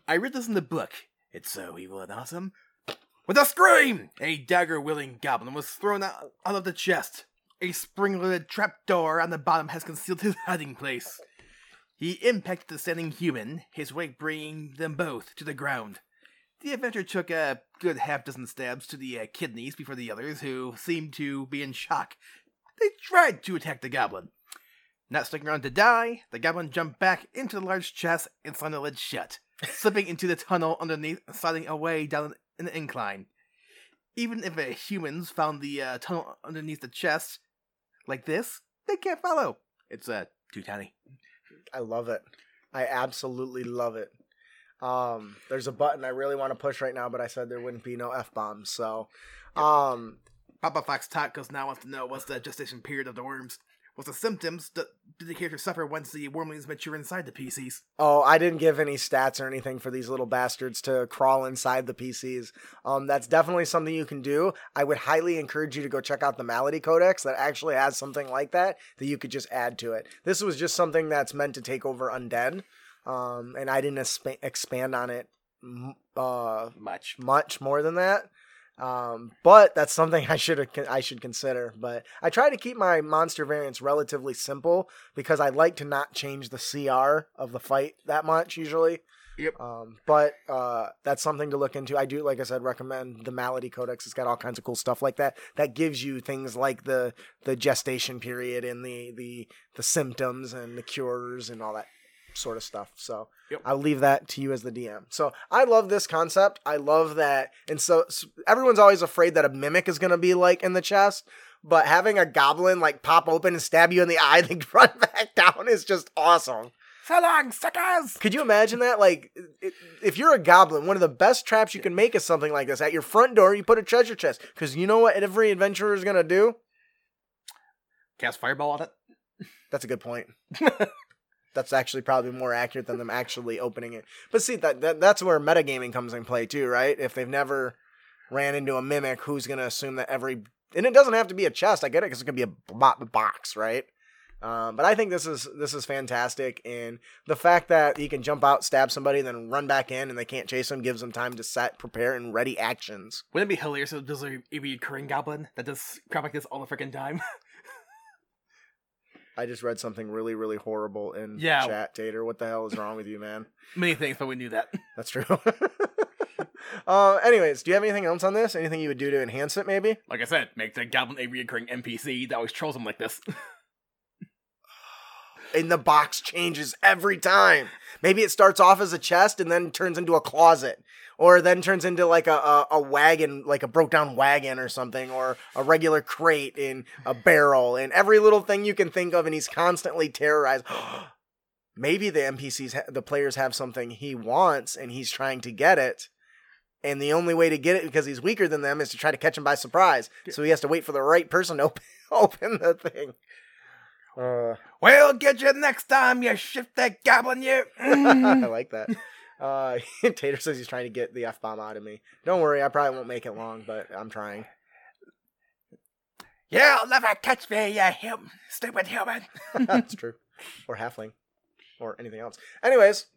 I read this in the book. It's so evil and awesome. With a scream, a dagger-wielding goblin was thrown out, out of the chest. A spring-loaded trapdoor on the bottom has concealed his hiding place. He impacted the standing human, his weight bringing them both to the ground. The adventure took a good half dozen stabs to the uh, kidneys before the others, who seemed to be in shock. They tried to attack the goblin. Not sticking around to die, the goblin jumped back into the large chest and slammed the lid shut, slipping into the tunnel underneath and sliding away down an incline. Even if uh, humans found the uh, tunnel underneath the chest like this, they can't follow. It's uh, too tiny. I love it. I absolutely love it. Um, there's a button I really want to push right now, but I said there wouldn't be no f bombs. So, um, Papa Fox Tacos now wants to know what's the gestation period of the worms. What's the symptoms that do the character suffer once the wormlings mature inside the PCs? oh, I didn't give any stats or anything for these little bastards to crawl inside the PCs. Um, that's definitely something you can do. I would highly encourage you to go check out the Malady Codex that actually has something like that that you could just add to it. This was just something that's meant to take over undead. Um, and I didn't esp- expand on it uh, Much. much more than that. Um, but that's something I should I should consider. But I try to keep my monster variants relatively simple because I like to not change the CR of the fight that much usually. Yep. Um, but uh, that's something to look into. I do, like I said, recommend the Malady Codex. It's got all kinds of cool stuff like that. That gives you things like the the gestation period and the the the symptoms and the cures and all that sort of stuff. So Yep. I'll leave that to you as the DM. So I love this concept. I love that, and so, so everyone's always afraid that a mimic is going to be like in the chest. But having a goblin like pop open and stab you in the eye, then run back down is just awesome. So long, suckers! Could you imagine that? Like, if you're a goblin, one of the best traps you can make is something like this. At your front door, you put a treasure chest. Because you know what every adventurer is going to do? Cast fireball on it. That's a good point. that's actually probably more accurate than them actually opening it. But see, that, that that's where metagaming comes in play too, right? If they've never ran into a mimic, who's going to assume that every. And it doesn't have to be a chest. I get it because it could be a box, right? Um, but I think this is this is fantastic, and the fact that he can jump out, stab somebody, then run back in, and they can't chase him gives them time to set, prepare, and ready actions. Wouldn't it be hilarious if there's a a recurring goblin that does crap like this all the freaking time? I just read something really, really horrible in Yeah. chat, Tater. What the hell is wrong with you, man? Many things, but we knew that. That's true. uh, anyways, do you have anything else on this? Anything you would do to enhance it, maybe? Like I said, make the goblin a recurring NPC that always trolls him like this. And the box changes every time. Maybe it starts off as a chest and then turns into a closet. Or then turns into like a, a, a wagon, like a broke down wagon or something, or a regular crate in a barrel, and every little thing you can think of, and he's constantly terrorized. Maybe the NPCs, ha- the players have something he wants, and he's trying to get it, and the only way to get it because he's weaker than them is to try to catch him by surprise. So he has to wait for the right person to open, open the thing. Uh, we'll get you next time, you shift that goblin, you. I like that. Uh, Tater says he's trying to get the f bomb out of me. Don't worry, I probably won't make it long, but I'm trying. You'll never catch me, you hum- stupid human. That's true. Or halfling, or anything else. Anyways,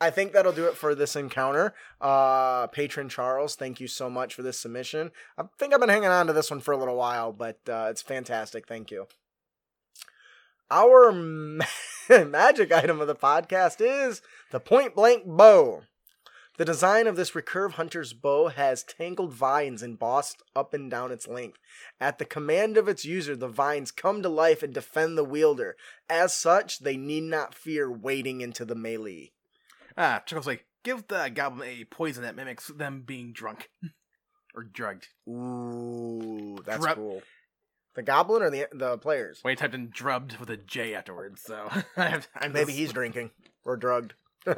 I think that'll do it for this encounter. Uh, patron Charles, thank you so much for this submission. I think I've been hanging on to this one for a little while, but uh, it's fantastic. Thank you. Our ma- magic item of the podcast is the point blank bow. The design of this recurve hunter's bow has tangled vines embossed up and down its length. At the command of its user, the vines come to life and defend the wielder. As such, they need not fear wading into the melee. Ah, Chuckle's like, give the goblin a poison that mimics them being drunk. or drugged. Ooh, that's cool. The goblin or the the players? Well, he typed in drubbed with a J afterwards, so I have, I'm Maybe he's drinking or drugged. oh,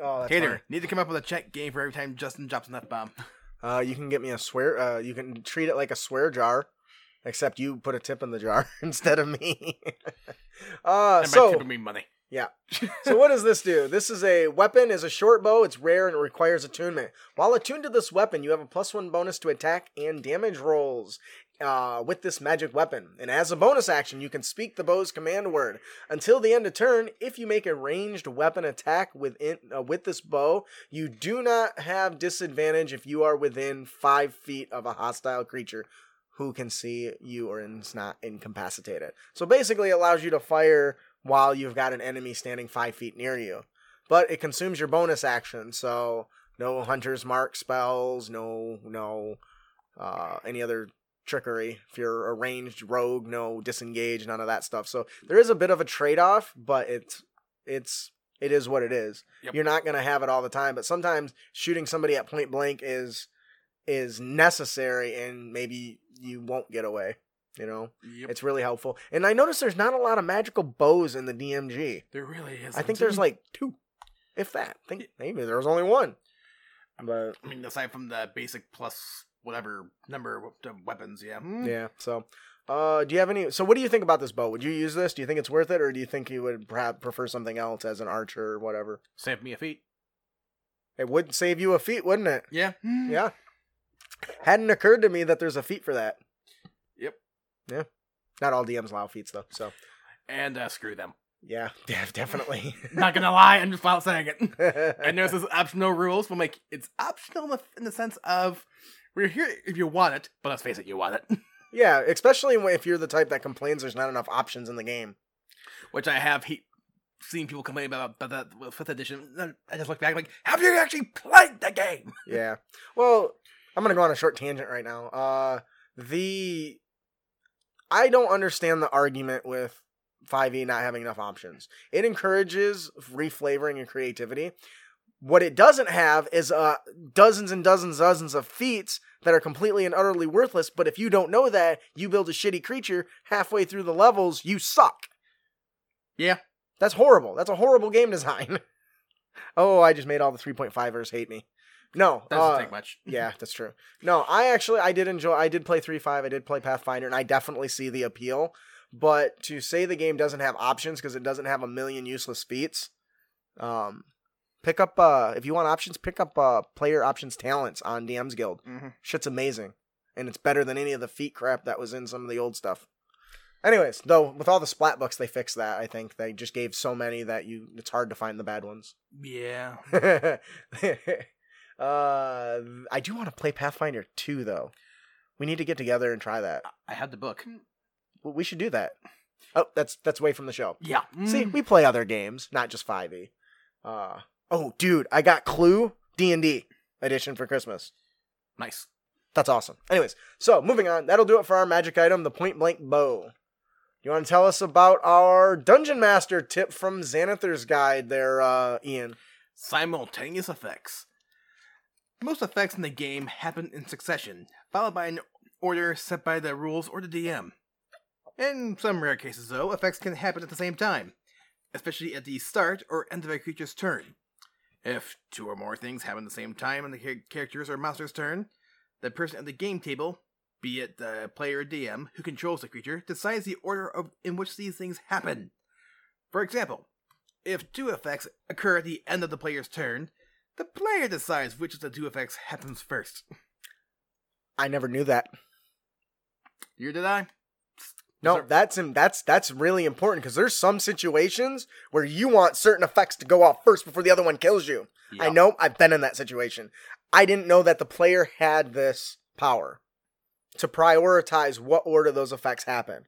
that's Hater, funny. need to come up with a check game for every time Justin drops an F bomb. Uh, you can get me a swear. Uh, you can treat it like a swear jar, except you put a tip in the jar instead of me. uh, And so tipping me money. Yeah. so what does this do? This is a weapon, is a short bow, it's rare and it requires attunement. While attuned to this weapon, you have a plus one bonus to attack and damage rolls uh, with this magic weapon. And as a bonus action, you can speak the bow's command word. Until the end of turn, if you make a ranged weapon attack within uh, with this bow, you do not have disadvantage if you are within five feet of a hostile creature who can see you or is not incapacitated. So basically, it allows you to fire while you've got an enemy standing five feet near you. But it consumes your bonus action, so no hunter's mark spells, no no uh, any other trickery. If you're a ranged rogue, no disengage, none of that stuff. So there is a bit of a trade off, but it's it's it is what it is. Yep. You're not gonna have it all the time, but sometimes shooting somebody at point blank is is necessary, and maybe you won't get away. You know, Yep. it's really helpful. And I noticed there's not a lot of magical bows in the DMG. there really is. I think there's like two, if that. I think maybe there was only one. But I mean, aside from the basic plus whatever number of weapons, yeah. Hmm. yeah, so uh, do you have any? So what do you think about this bow? Would you use this? Do you think it's worth it, or do you think you would perhaps prefer something else as an archer or whatever? Save me a feat. It would save you a feat, wouldn't it? Yeah. Yeah. Hadn't occurred to me that there's a feat for that. Yeah. Not all DMs allow feats though. So And uh, screw them. Yeah, definitely. Not gonna lie, I'm just flat saying it. and there's this optional rules. We'll make it's optional in the, sense of we're here if you want it, but let's face it, you want it. yeah, especially if you're the type that complains there's not enough options in the game. Which I have he- seen people complain about, about that with fifth edition. I just look back and like, have you actually played the game? Yeah. Well, I'm gonna go on a short tangent right now. Uh, the I don't understand the argument with 5e not having enough options. It encourages reflavoring and creativity. What it doesn't have is uh dozens and dozens and dozens of feats that are completely and utterly worthless. But if you don't know that, you build a shitty creature halfway through the levels, you suck. Yeah. That's horrible. That's a horrible game design. oh, I just made all the 3.5ers hate me. No, That doesn't uh, take much. yeah, that's true. No, I actually I did enjoy. I did play three five. I did play Pathfinder, and I definitely see the appeal. But to say the game doesn't have options because it doesn't have a million useless feats, um, pick up uh if you want options, pick up uh player options talents on DM's Guild. Mm-hmm. Shit's amazing, and it's better than any of the feat crap that was in some of the old stuff. Anyways, though, with all the splat books, they fixed that. I think they just gave so many that you it's hard to find the bad ones. Yeah. uh, I do want to play Pathfinder 2 though. We need to get together and try that. I had the book. W- We should do that. Oh, that's that's way from the show. Yeah. See, Mm. we play other games, not just 5e. Uh, oh, dude, I got Clue D&D edition for Christmas. nice. That's awesome. Anyways, so moving on. That'll do it for our magic item, the point blank bow. You want to tell us about our dungeon master tip from Xanathar's guide there, uh, Ian? Simultaneous effects. Most effects in the game happen in succession, followed by an order set by the rules or the DM. In some rare cases, though, effects can happen at the same time, especially at the start or end of a creature's turn. If two or more things happen at the same time on the char- character's or monster's turn, the person at the game table, be it the player or DM who controls the creature, decides the order of, in which these things happen. For example, if two effects occur at the end of the player's turn, the player decides which of the two effects happens first. I never knew that. You did I? No, Sir. that's that's that's really important because there's some situations where you want certain effects to go off first before the other one kills you. I know I've been in that situation. I didn't know that the player had this power to prioritize what order those effects happen.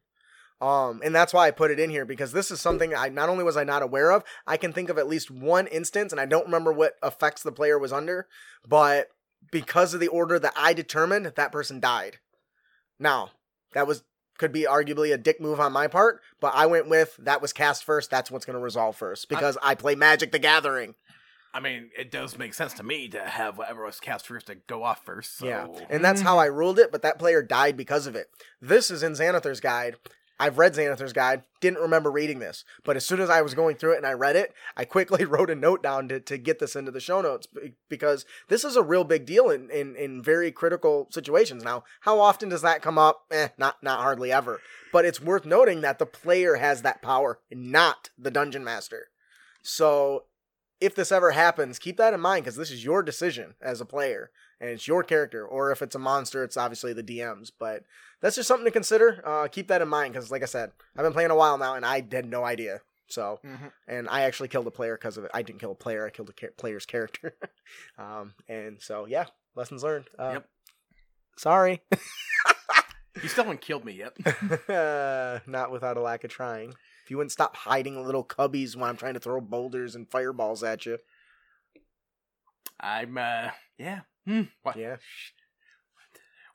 Um, and that's why I put it in here because this is something I not only was I not aware of, I can think of at least one instance, and I don't remember what effects the player was under, but because of the order that I determined, that person died. Now, that was could be arguably a dick move on my part, but I went with that was cast first, that's what's gonna resolve first. Because I play Magic the Gathering. I mean, it does make sense to me to have whatever was cast first to go off first. So. Yeah, and that's how I ruled it. But that player died because of it. This is in Xanathar's guide. I've read Xanathar's guide. Didn't remember reading this, but as soon as I was going through it and I read it, I quickly wrote a note down to, to get this into the show notes because this is a real big deal in, in in very critical situations. Now, how often does that come up? Eh, not not hardly ever. But it's worth noting that the player has that power, not the dungeon master. So if this ever happens, keep that in mind because this is your decision as a player and it's your character. Or if it's a monster, it's obviously the DM's. But that's just something to consider. Uh, keep that in mind because, like I said, I've been playing a while now and I had no idea. So, Mhm. and I actually killed a player because of it. I didn't kill a player; I killed a ca- player's character. um, and so, yeah, lessons learned. Uh, Yep. Sorry, You still haven't killed me yet. not without a lack of trying. If you wouldn't stop hiding little cubbies when I'm trying to throw boulders and fireballs at you, I'm, uh, yeah. Hmm. Why, yeah,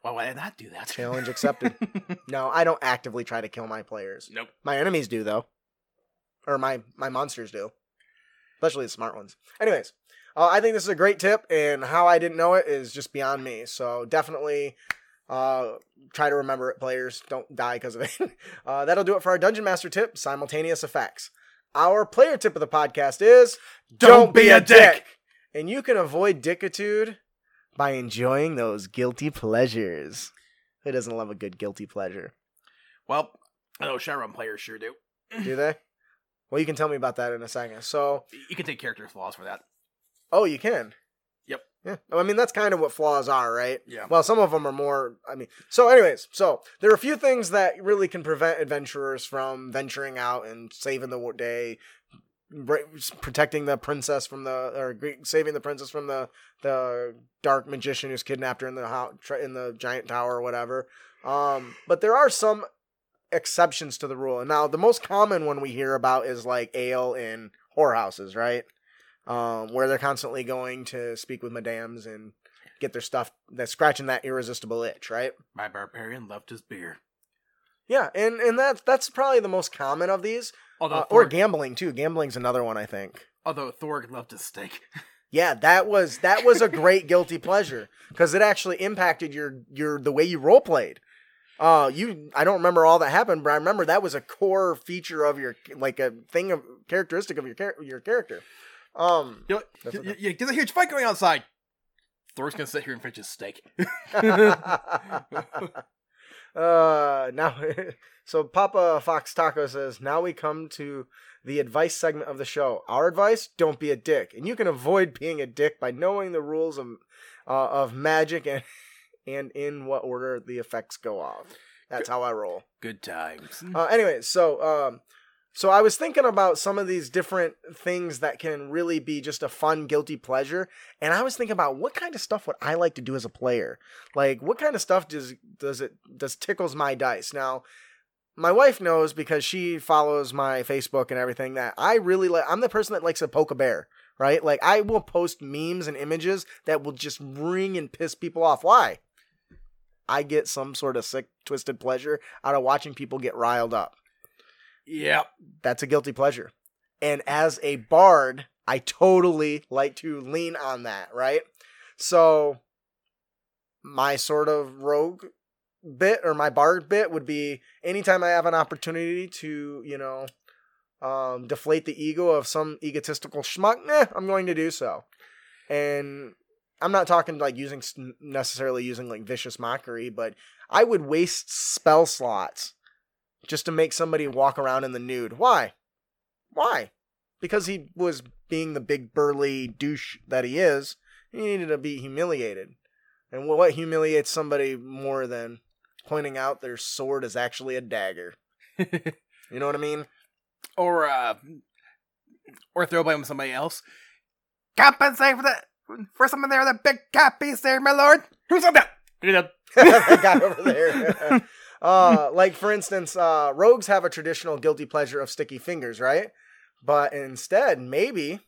why would I not do that? challenge accepted. No, I don't actively try to kill my players. nope. My enemies do though, or my my monsters do, especially the smart ones. Anyways, uh, I think this is a great tip, and how I didn't know it is just beyond me. So definitely. Uh, try to remember it, players. Don't die because of it. uh, that'll do it for our Dungeon Master tip simultaneous effects. Our player tip of the podcast is Don't be a dick. And you can avoid dickitude by enjoying those guilty pleasures. Who doesn't love a good guilty pleasure? Well, I know Shadowrun players sure do. Do they? Well, you can tell me about that in a second. So, You can take character flaws for that. oh, you can. Yep. Yeah, I mean that's kind of what flaws are, right? Yeah. Well, some of them are more. I mean, so anyways, so there are a few things that really can prevent adventurers from venturing out and saving the day, protecting the princess from the or saving the princess from the the dark magician who's kidnapped her in the house in the giant tower or whatever. Um, but there are some exceptions to the rule. And now the most common one we hear about is like ale in whorehouses, right? Um, where they're constantly going to speak with madams and get their stuff that's scratching that irresistible itch, right? My barbarian loved his beer. Yeah, and and that's that's probably the most common of these, Although uh, or gambling too. Gambling's another one, I think. although Thorg loved his steak. Yeah, that was that was a great guilty pleasure because it actually impacted your your the way you role played. Uh, you I don't remember all that happened, but I remember that was a core feature of your like a thing of characteristic of your char- your character. Um, You know, That's you, okay. you, there's a huge fight going outside. Thor's gonna sit here and finish his steak. uh, now, so Papa Fox Taco says, now we come to the advice segment of the show. Our advice: don't be a dick, and you can avoid being a dick by knowing the rules of uh, of magic and and in what order the effects go off. That's how I roll. Good times. Uh, anyways, so um, so I was thinking about some of these different things that can really be just a fun guilty pleasure, and I was thinking about what kind of stuff would I like to do as a player. Like, what kind of stuff does does it does tickles my dice? Now, my wife knows because she follows my Facebook and everything that I really like. I'm the person that likes to poke a bear. Right, like I will post memes and images that will just ring and piss people off. Why? I get some sort of sick, twisted pleasure out of watching people get riled up. Yep. That's a guilty pleasure. And as a bard, I totally like to lean on that, right? So my sort of rogue bit or my bard bit would be anytime I have an opportunity to, you know, um, deflate the ego of some egotistical schmuck, eh, I'm going to do so. And I'm not talking like using necessarily using like vicious mockery, but I would waste spell slots just to make somebody walk around in the nude. Why? Why? Because he was being the big burly douche that he is. He needed to be humiliated. And what humiliates somebody more than pointing out their sword is actually a dagger? You know what I mean? or uh, or throw blame on somebody else. Compensate for that for someone there, that big cat piece there, my lord. Who's on that? Up. that guy over there. uh, like for instance, uh, rogues have a traditional guilty pleasure of sticky fingers, right? But instead, maybe,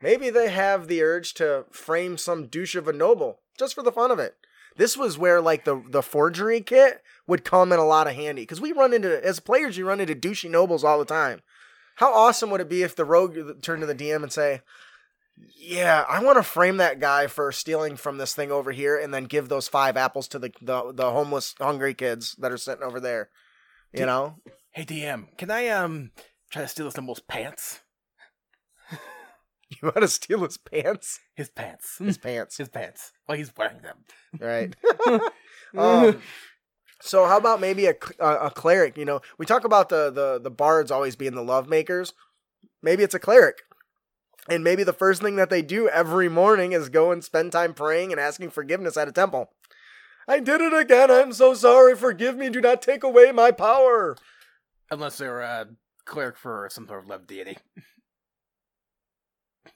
maybe they have the urge to frame some douche of a noble just for the fun of it. This was where like the the forgery kit would come in a lot of handy because we run into as players, you run into douchey nobles all the time. How awesome would it be if the rogue turned to the DM and say, yeah, I want to frame that guy for stealing from this thing over here, and then give those five apples to the the, the homeless, hungry kids that are sitting over there. You Did- know, Hey DM, can I um try to steal this noble's pants? you want to steal his pants, His pants. his pants, His pants. Well, he's wearing them. right? um, so how about maybe a, a a cleric? You know, we talk about the the the bards always being the love makers. Maybe it's a cleric. And maybe the first thing that they do every morning is go and spend time praying and asking forgiveness at a temple. I did it again. I'm so sorry. Forgive me. Do not take away my power. Unless they're a cleric for some sort of love deity.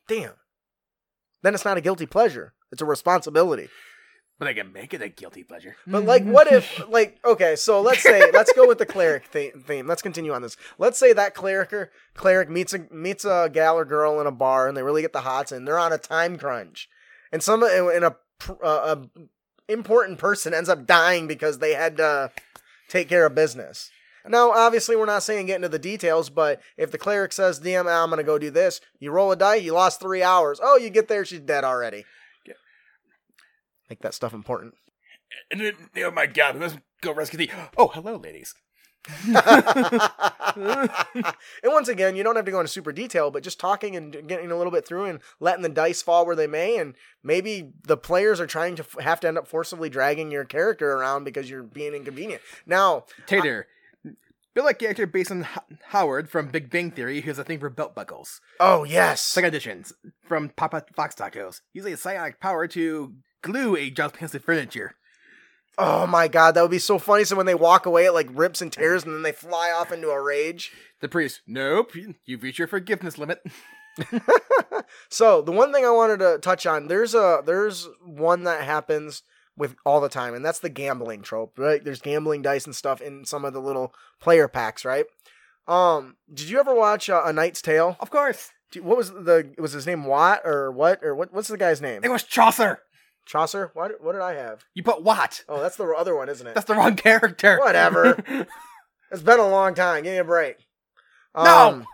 Damn. Then it's not a guilty pleasure. It's a responsibility. But they can make it a guilty pleasure. But like, what if, like, okay, so let's say, let's go with the cleric th- theme. Let's continue on this. Let's say that cleric cleric meets a meets a gal or girl in a bar, and they really get the hots, and they're on a time crunch, and some and a, pr- uh, a important person ends up dying because they had to take care of business. Now, obviously, we're not saying get into the details, but if the cleric says, "DM, I'm gonna go do this," you roll a die, you lost three hours. Oh, you get there, she's dead already. Yeah. Make that stuff important. And then, oh my god, let's go rescue the. Oh, hello, ladies. and once again, you don't have to go into super detail, but just talking and getting a little bit through and letting the dice fall where they may, and maybe the players are trying to f- have to end up forcibly dragging your character around because you're being inconvenient. Now, Tater, Build a character based on H- Howard from Big Bang Theory who has a thing for belt buckles. Oh yes. Second editions from Papa Fox Tacos. Using a psionic power to glue a piece of furniture. Oh my god, that would be so funny. So when they walk away, it like rips and tears, and then they fly off into a rage. The priest, nope, you've reached your forgiveness limit. so the one thing I wanted to touch on, there's a there's one that happens with all the time, and that's the gambling trope, right? There's gambling dice and stuff in some of the little player packs, right? Um, did you ever watch uh, A Knight's Tale? Of course. What was the was his name Wat or what or what? What's the guy's name? It was Chaucer. Chaucer. What what did I have? You put what? Oh, that's the other one, isn't it? That's the wrong character. Whatever. It's been a long time. Give me a break. Um, No!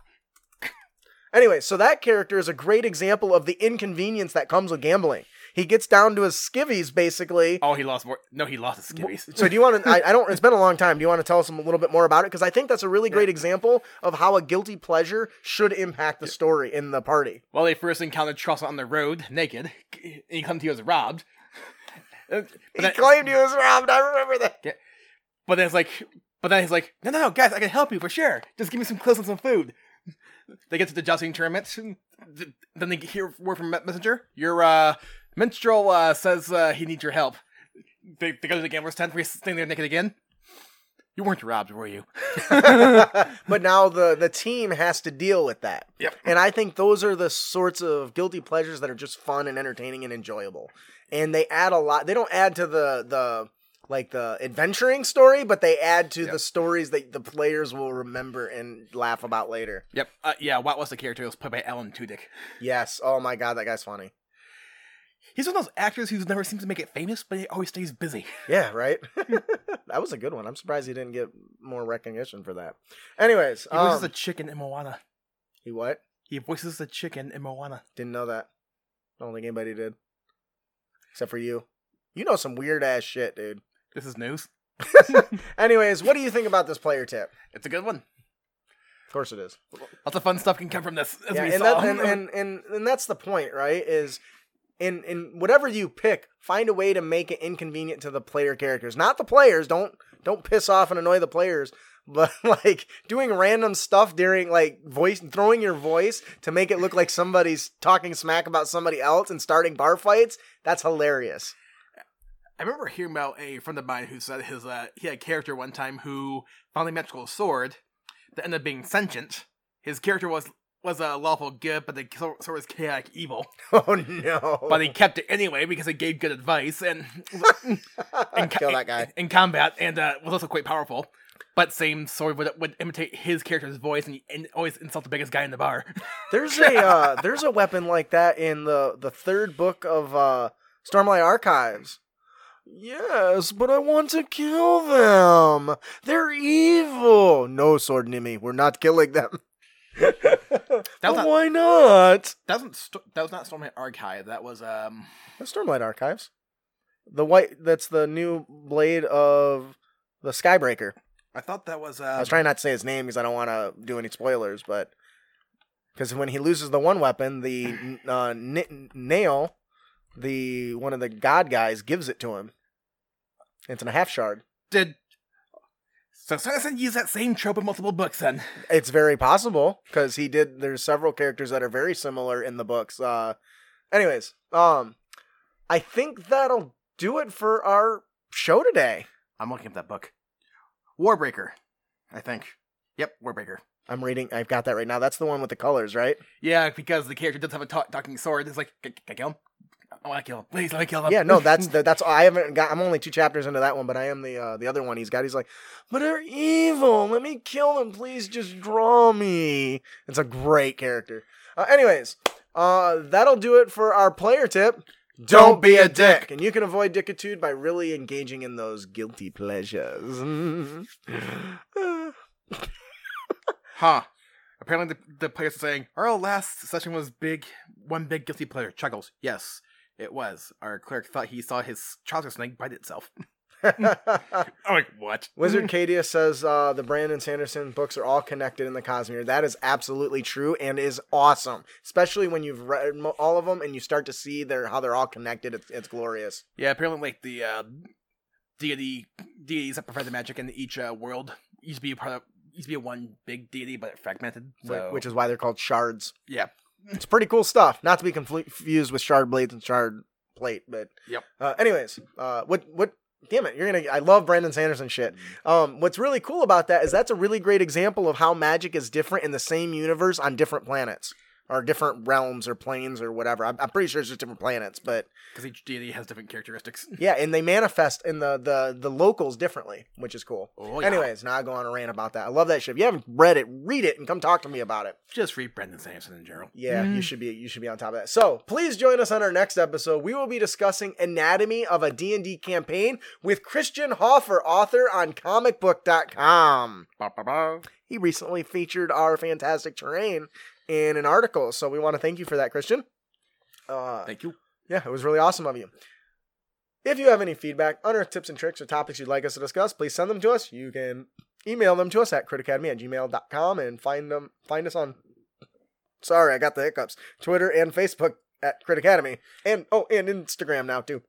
Anyway, so that character is a great example of the inconvenience that comes with gambling. He gets down to his skivvies, basically. oh, he lost more. No, he lost his skivvies. So do you want to? I, I don't. It's been a long time. Do you want to tell us a little bit more about it? Because I think that's a really great example of how a guilty pleasure should impact the story in the party. Well, they first encountered Chaucer on the road, naked, and he claimed he was robbed. But He then, claimed he was robbed. I remember that. Yeah. but then it's like, but then he's like, no, no, no, guys, I can help you for sure. Just give me some clothes and some food. They get to the jousting tournament. Then they hear word from Me- messenger. Your uh, minstrel uh, says uh, he needs your help. They, they go to the gambler's tent. We're standing there naked again. You weren't robbed, were you? but now the the team has to deal with that. Yep. And I think those are the sorts of guilty pleasures that are just fun and entertaining and enjoyable. And they add a lot. They don't add to the the like the adventuring story, but they add to Yep. the stories that the players will remember and laugh about later. Yep. Uh, yeah. What was the character? It was played by Alan Tudyk. Yes. Oh my god, that guy's funny. He's one of those actors who never seems to make it famous, but he always stays busy. Yeah, right. that was a good one. I'm surprised he didn't get more recognition for that. Anyways, He voices um, a chicken in Moana. he what? He voices a chicken in Moana. Didn't know that. I don't think anybody did. Except for you. You know some weird ass shit, dude. This is news. Anyways, what do you think about this player tip? It's a good one. Of course it is. Lots of fun stuff can come from this, as Yeah, we and, saw. that, and, and, and, and that's the point, right? Is in in whatever you pick, find a way to make it inconvenient to the player characters. Not the players. Don't don't piss off and annoy the players. But like doing random stuff during like voice throwing your voice to make it look like somebody's talking smack about somebody else and starting bar fights, that's hilarious. I remember hearing about a friend of mine who said his uh, he had a character one time who found a magical sword that ended up being sentient. His character was was a lawful good, but the sword was chaotic evil. Oh no. But he kept it anyway because it gave good advice and in, Kill that guy. in combat and uh, was also quite powerful. But same sword would, would imitate his character's voice and, and always insult the biggest guy in the bar. There's a uh, there's a weapon like that in the the third book of uh, Stormlight Archives. Yes, but I want to kill them. They're evil. No, Sword Nimi, we're not killing them. But not- why not? that wasn't Sto- that was not Stormlight Archive. That was um The Stormlight Archives. The white that's the new blade of the Skybreaker. I thought that was uh I was trying not to say his name because I don't want to do any spoilers, but because when he loses the one weapon, the uh, N- nail, the one of the god guys gives it to him. It's in a half shard. did so Sanderson used that same trope in multiple books then. It's very possible because he did. There's several characters that are very similar in the books. Uh, anyways, um, I think that'll do it for our show today. I'm looking at that book. Warbreaker, I think. Yep, Warbreaker. I'm reading. I've got that right now. That's the one with the colors, right? Yeah, because the character does have a ta- talking sword. It's like, can, can I kill him? I want to kill him. Please let me kill him. Yeah, no, that's the, that's I haven't got. I'm only two chapters into that one, but I am the uh, the other one. He's got. He's like, but they're evil. Let me kill them, please. Just draw me. It's a great character. Uh, anyways, uh, that'll do it for our player tip. Don't be a dick, and you can avoid dickitude by really engaging in those guilty pleasures. Huh. Apparently, the, the players are saying, Our last session was big, one big guilty pleasure. Chuckles. Yes, it was. Our clerk thought he saw his trouser snake bite itself. I'm like, what? Wizard Cadia says uh, the Brandon Sanderson books are all connected in the Cosmere. That is absolutely true and is awesome, especially when you've read mo- all of them and you start to see their how they're all connected. It's, it's glorious. Yeah, apparently, like, the uh, deity, deities that provide the magic in each uh, world used to be a part of, used to be one big deity, but it fragmented. So, which is why they're called shards. yeah, It's pretty cool stuff. Not to be confused with shard blades and shard plate, but Yep. Uh, anyways, uh, what what? Damn it! You're gonna. I love Brandon Sanderson shit. Um, what's really cool about that is that's a really great example of how magic is different in the same universe on different planets or different realms or planes or whatever. I'm, I'm pretty sure it's just different planets, but because each deity has different characteristics. yeah, and they manifest in the the the locals differently, which is cool. Oh, yeah. Anyways, now I go on a rant about that. I love that shit. If you haven't read it, read it and come talk to me about it. just read Brandon Sanderson in general. Yeah, you mm. should be you should be on top of that. So please join us on our next episode. We will be discussing anatomy of a D&D campaign with Christian Hoffer, author on comicbook.com. Ba, ba, ba. He recently featured our fantastic terrain in an article, so we want to thank you for that, Christian. Uh, Thank you. yeah, it was really awesome of you. If you have any feedback, unearth tips and tricks, or topics you'd like us to discuss, please send them to us. You can email them to us at critacademy at gmail.com and find them find us on sorry, I got the hiccups. Twitter and Facebook at Crit Academy. And oh, and Instagram now too.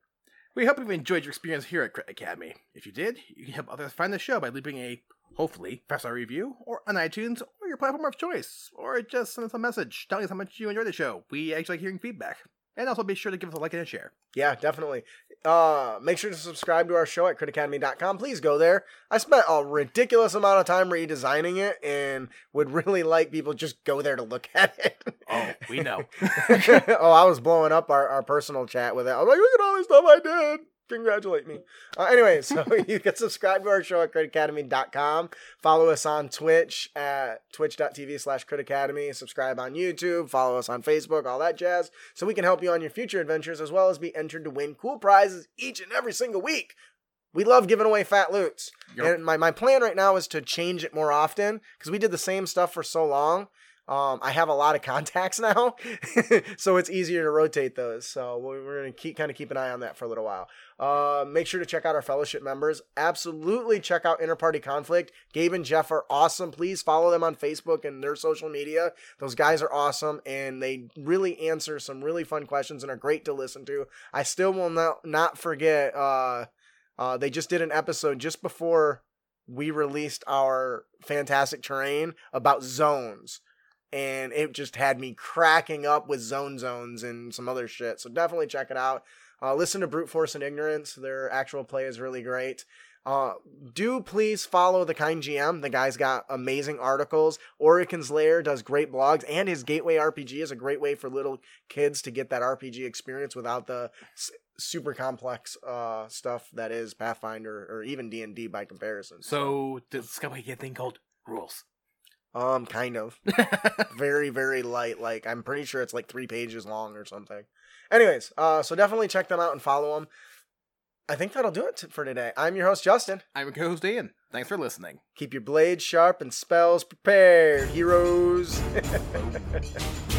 We hope you've enjoyed your experience here at Crit Academy. If you did, you can help others find the show by leaving a, hopefully, five-star review, or on iTunes, or your platform of choice, or just send us a message telling us how much you enjoyed the show. We actually like hearing feedback. And also be sure to give us a like and a share. Yeah, definitely. Uh, make sure to subscribe to our show at critacademy.com. Please go there. I spent a ridiculous amount of time redesigning it and would really like people just go there to look at it. Oh, we know. oh, I was blowing up our, our personal chat with it. I was like, look at all this stuff I did. Congratulate me. Uh, anyway, so you can subscribe to our show at critacademy.com. Follow us on Twitch at twitch.tv slash critacademy. Subscribe on YouTube. Follow us on Facebook, all that jazz. So we can help you on your future adventures as well as be entered to win cool prizes each and every single week. We love giving away fat loots. Yep. And my, my plan right now is to change it more often because we did the same stuff for so long. Um, I have a lot of contacts now, so it's easier to rotate those. So we're we're gonna keep kind of keep an eye on that for a little while. Uh, make sure to check out our fellowship members. Absolutely check out Interparty Conflict. Gabe and Jeff are awesome. Please follow them on Facebook and their social media. Those guys are awesome, and they really answer some really fun questions and are great to listen to. I still will not not forget. Uh, uh, they just did an episode just before we released our fantastic terrain about zones and it just had me cracking up with zone zones and some other shit. So definitely check it out. Uh, listen to Brute Force and Ignorance. Their actual play is really great. Uh, do please follow the Kind GM. The guy's got amazing articles. Oricon's Lair does great blogs, and his Gateway RPG is a great way for little kids to get that RPG experience without the s- super complex uh, stuff that is Pathfinder or even D and D by comparison. So, this get a thing called rules? Um, kind of. very very light like i'm pretty sure it's like three pages long or something anyways uh so definitely check them out and follow them i think that'll do it t- for today i'm your host justin I'm your co-host Ian. Thanks for listening. keep your blades sharp and spells prepared heroes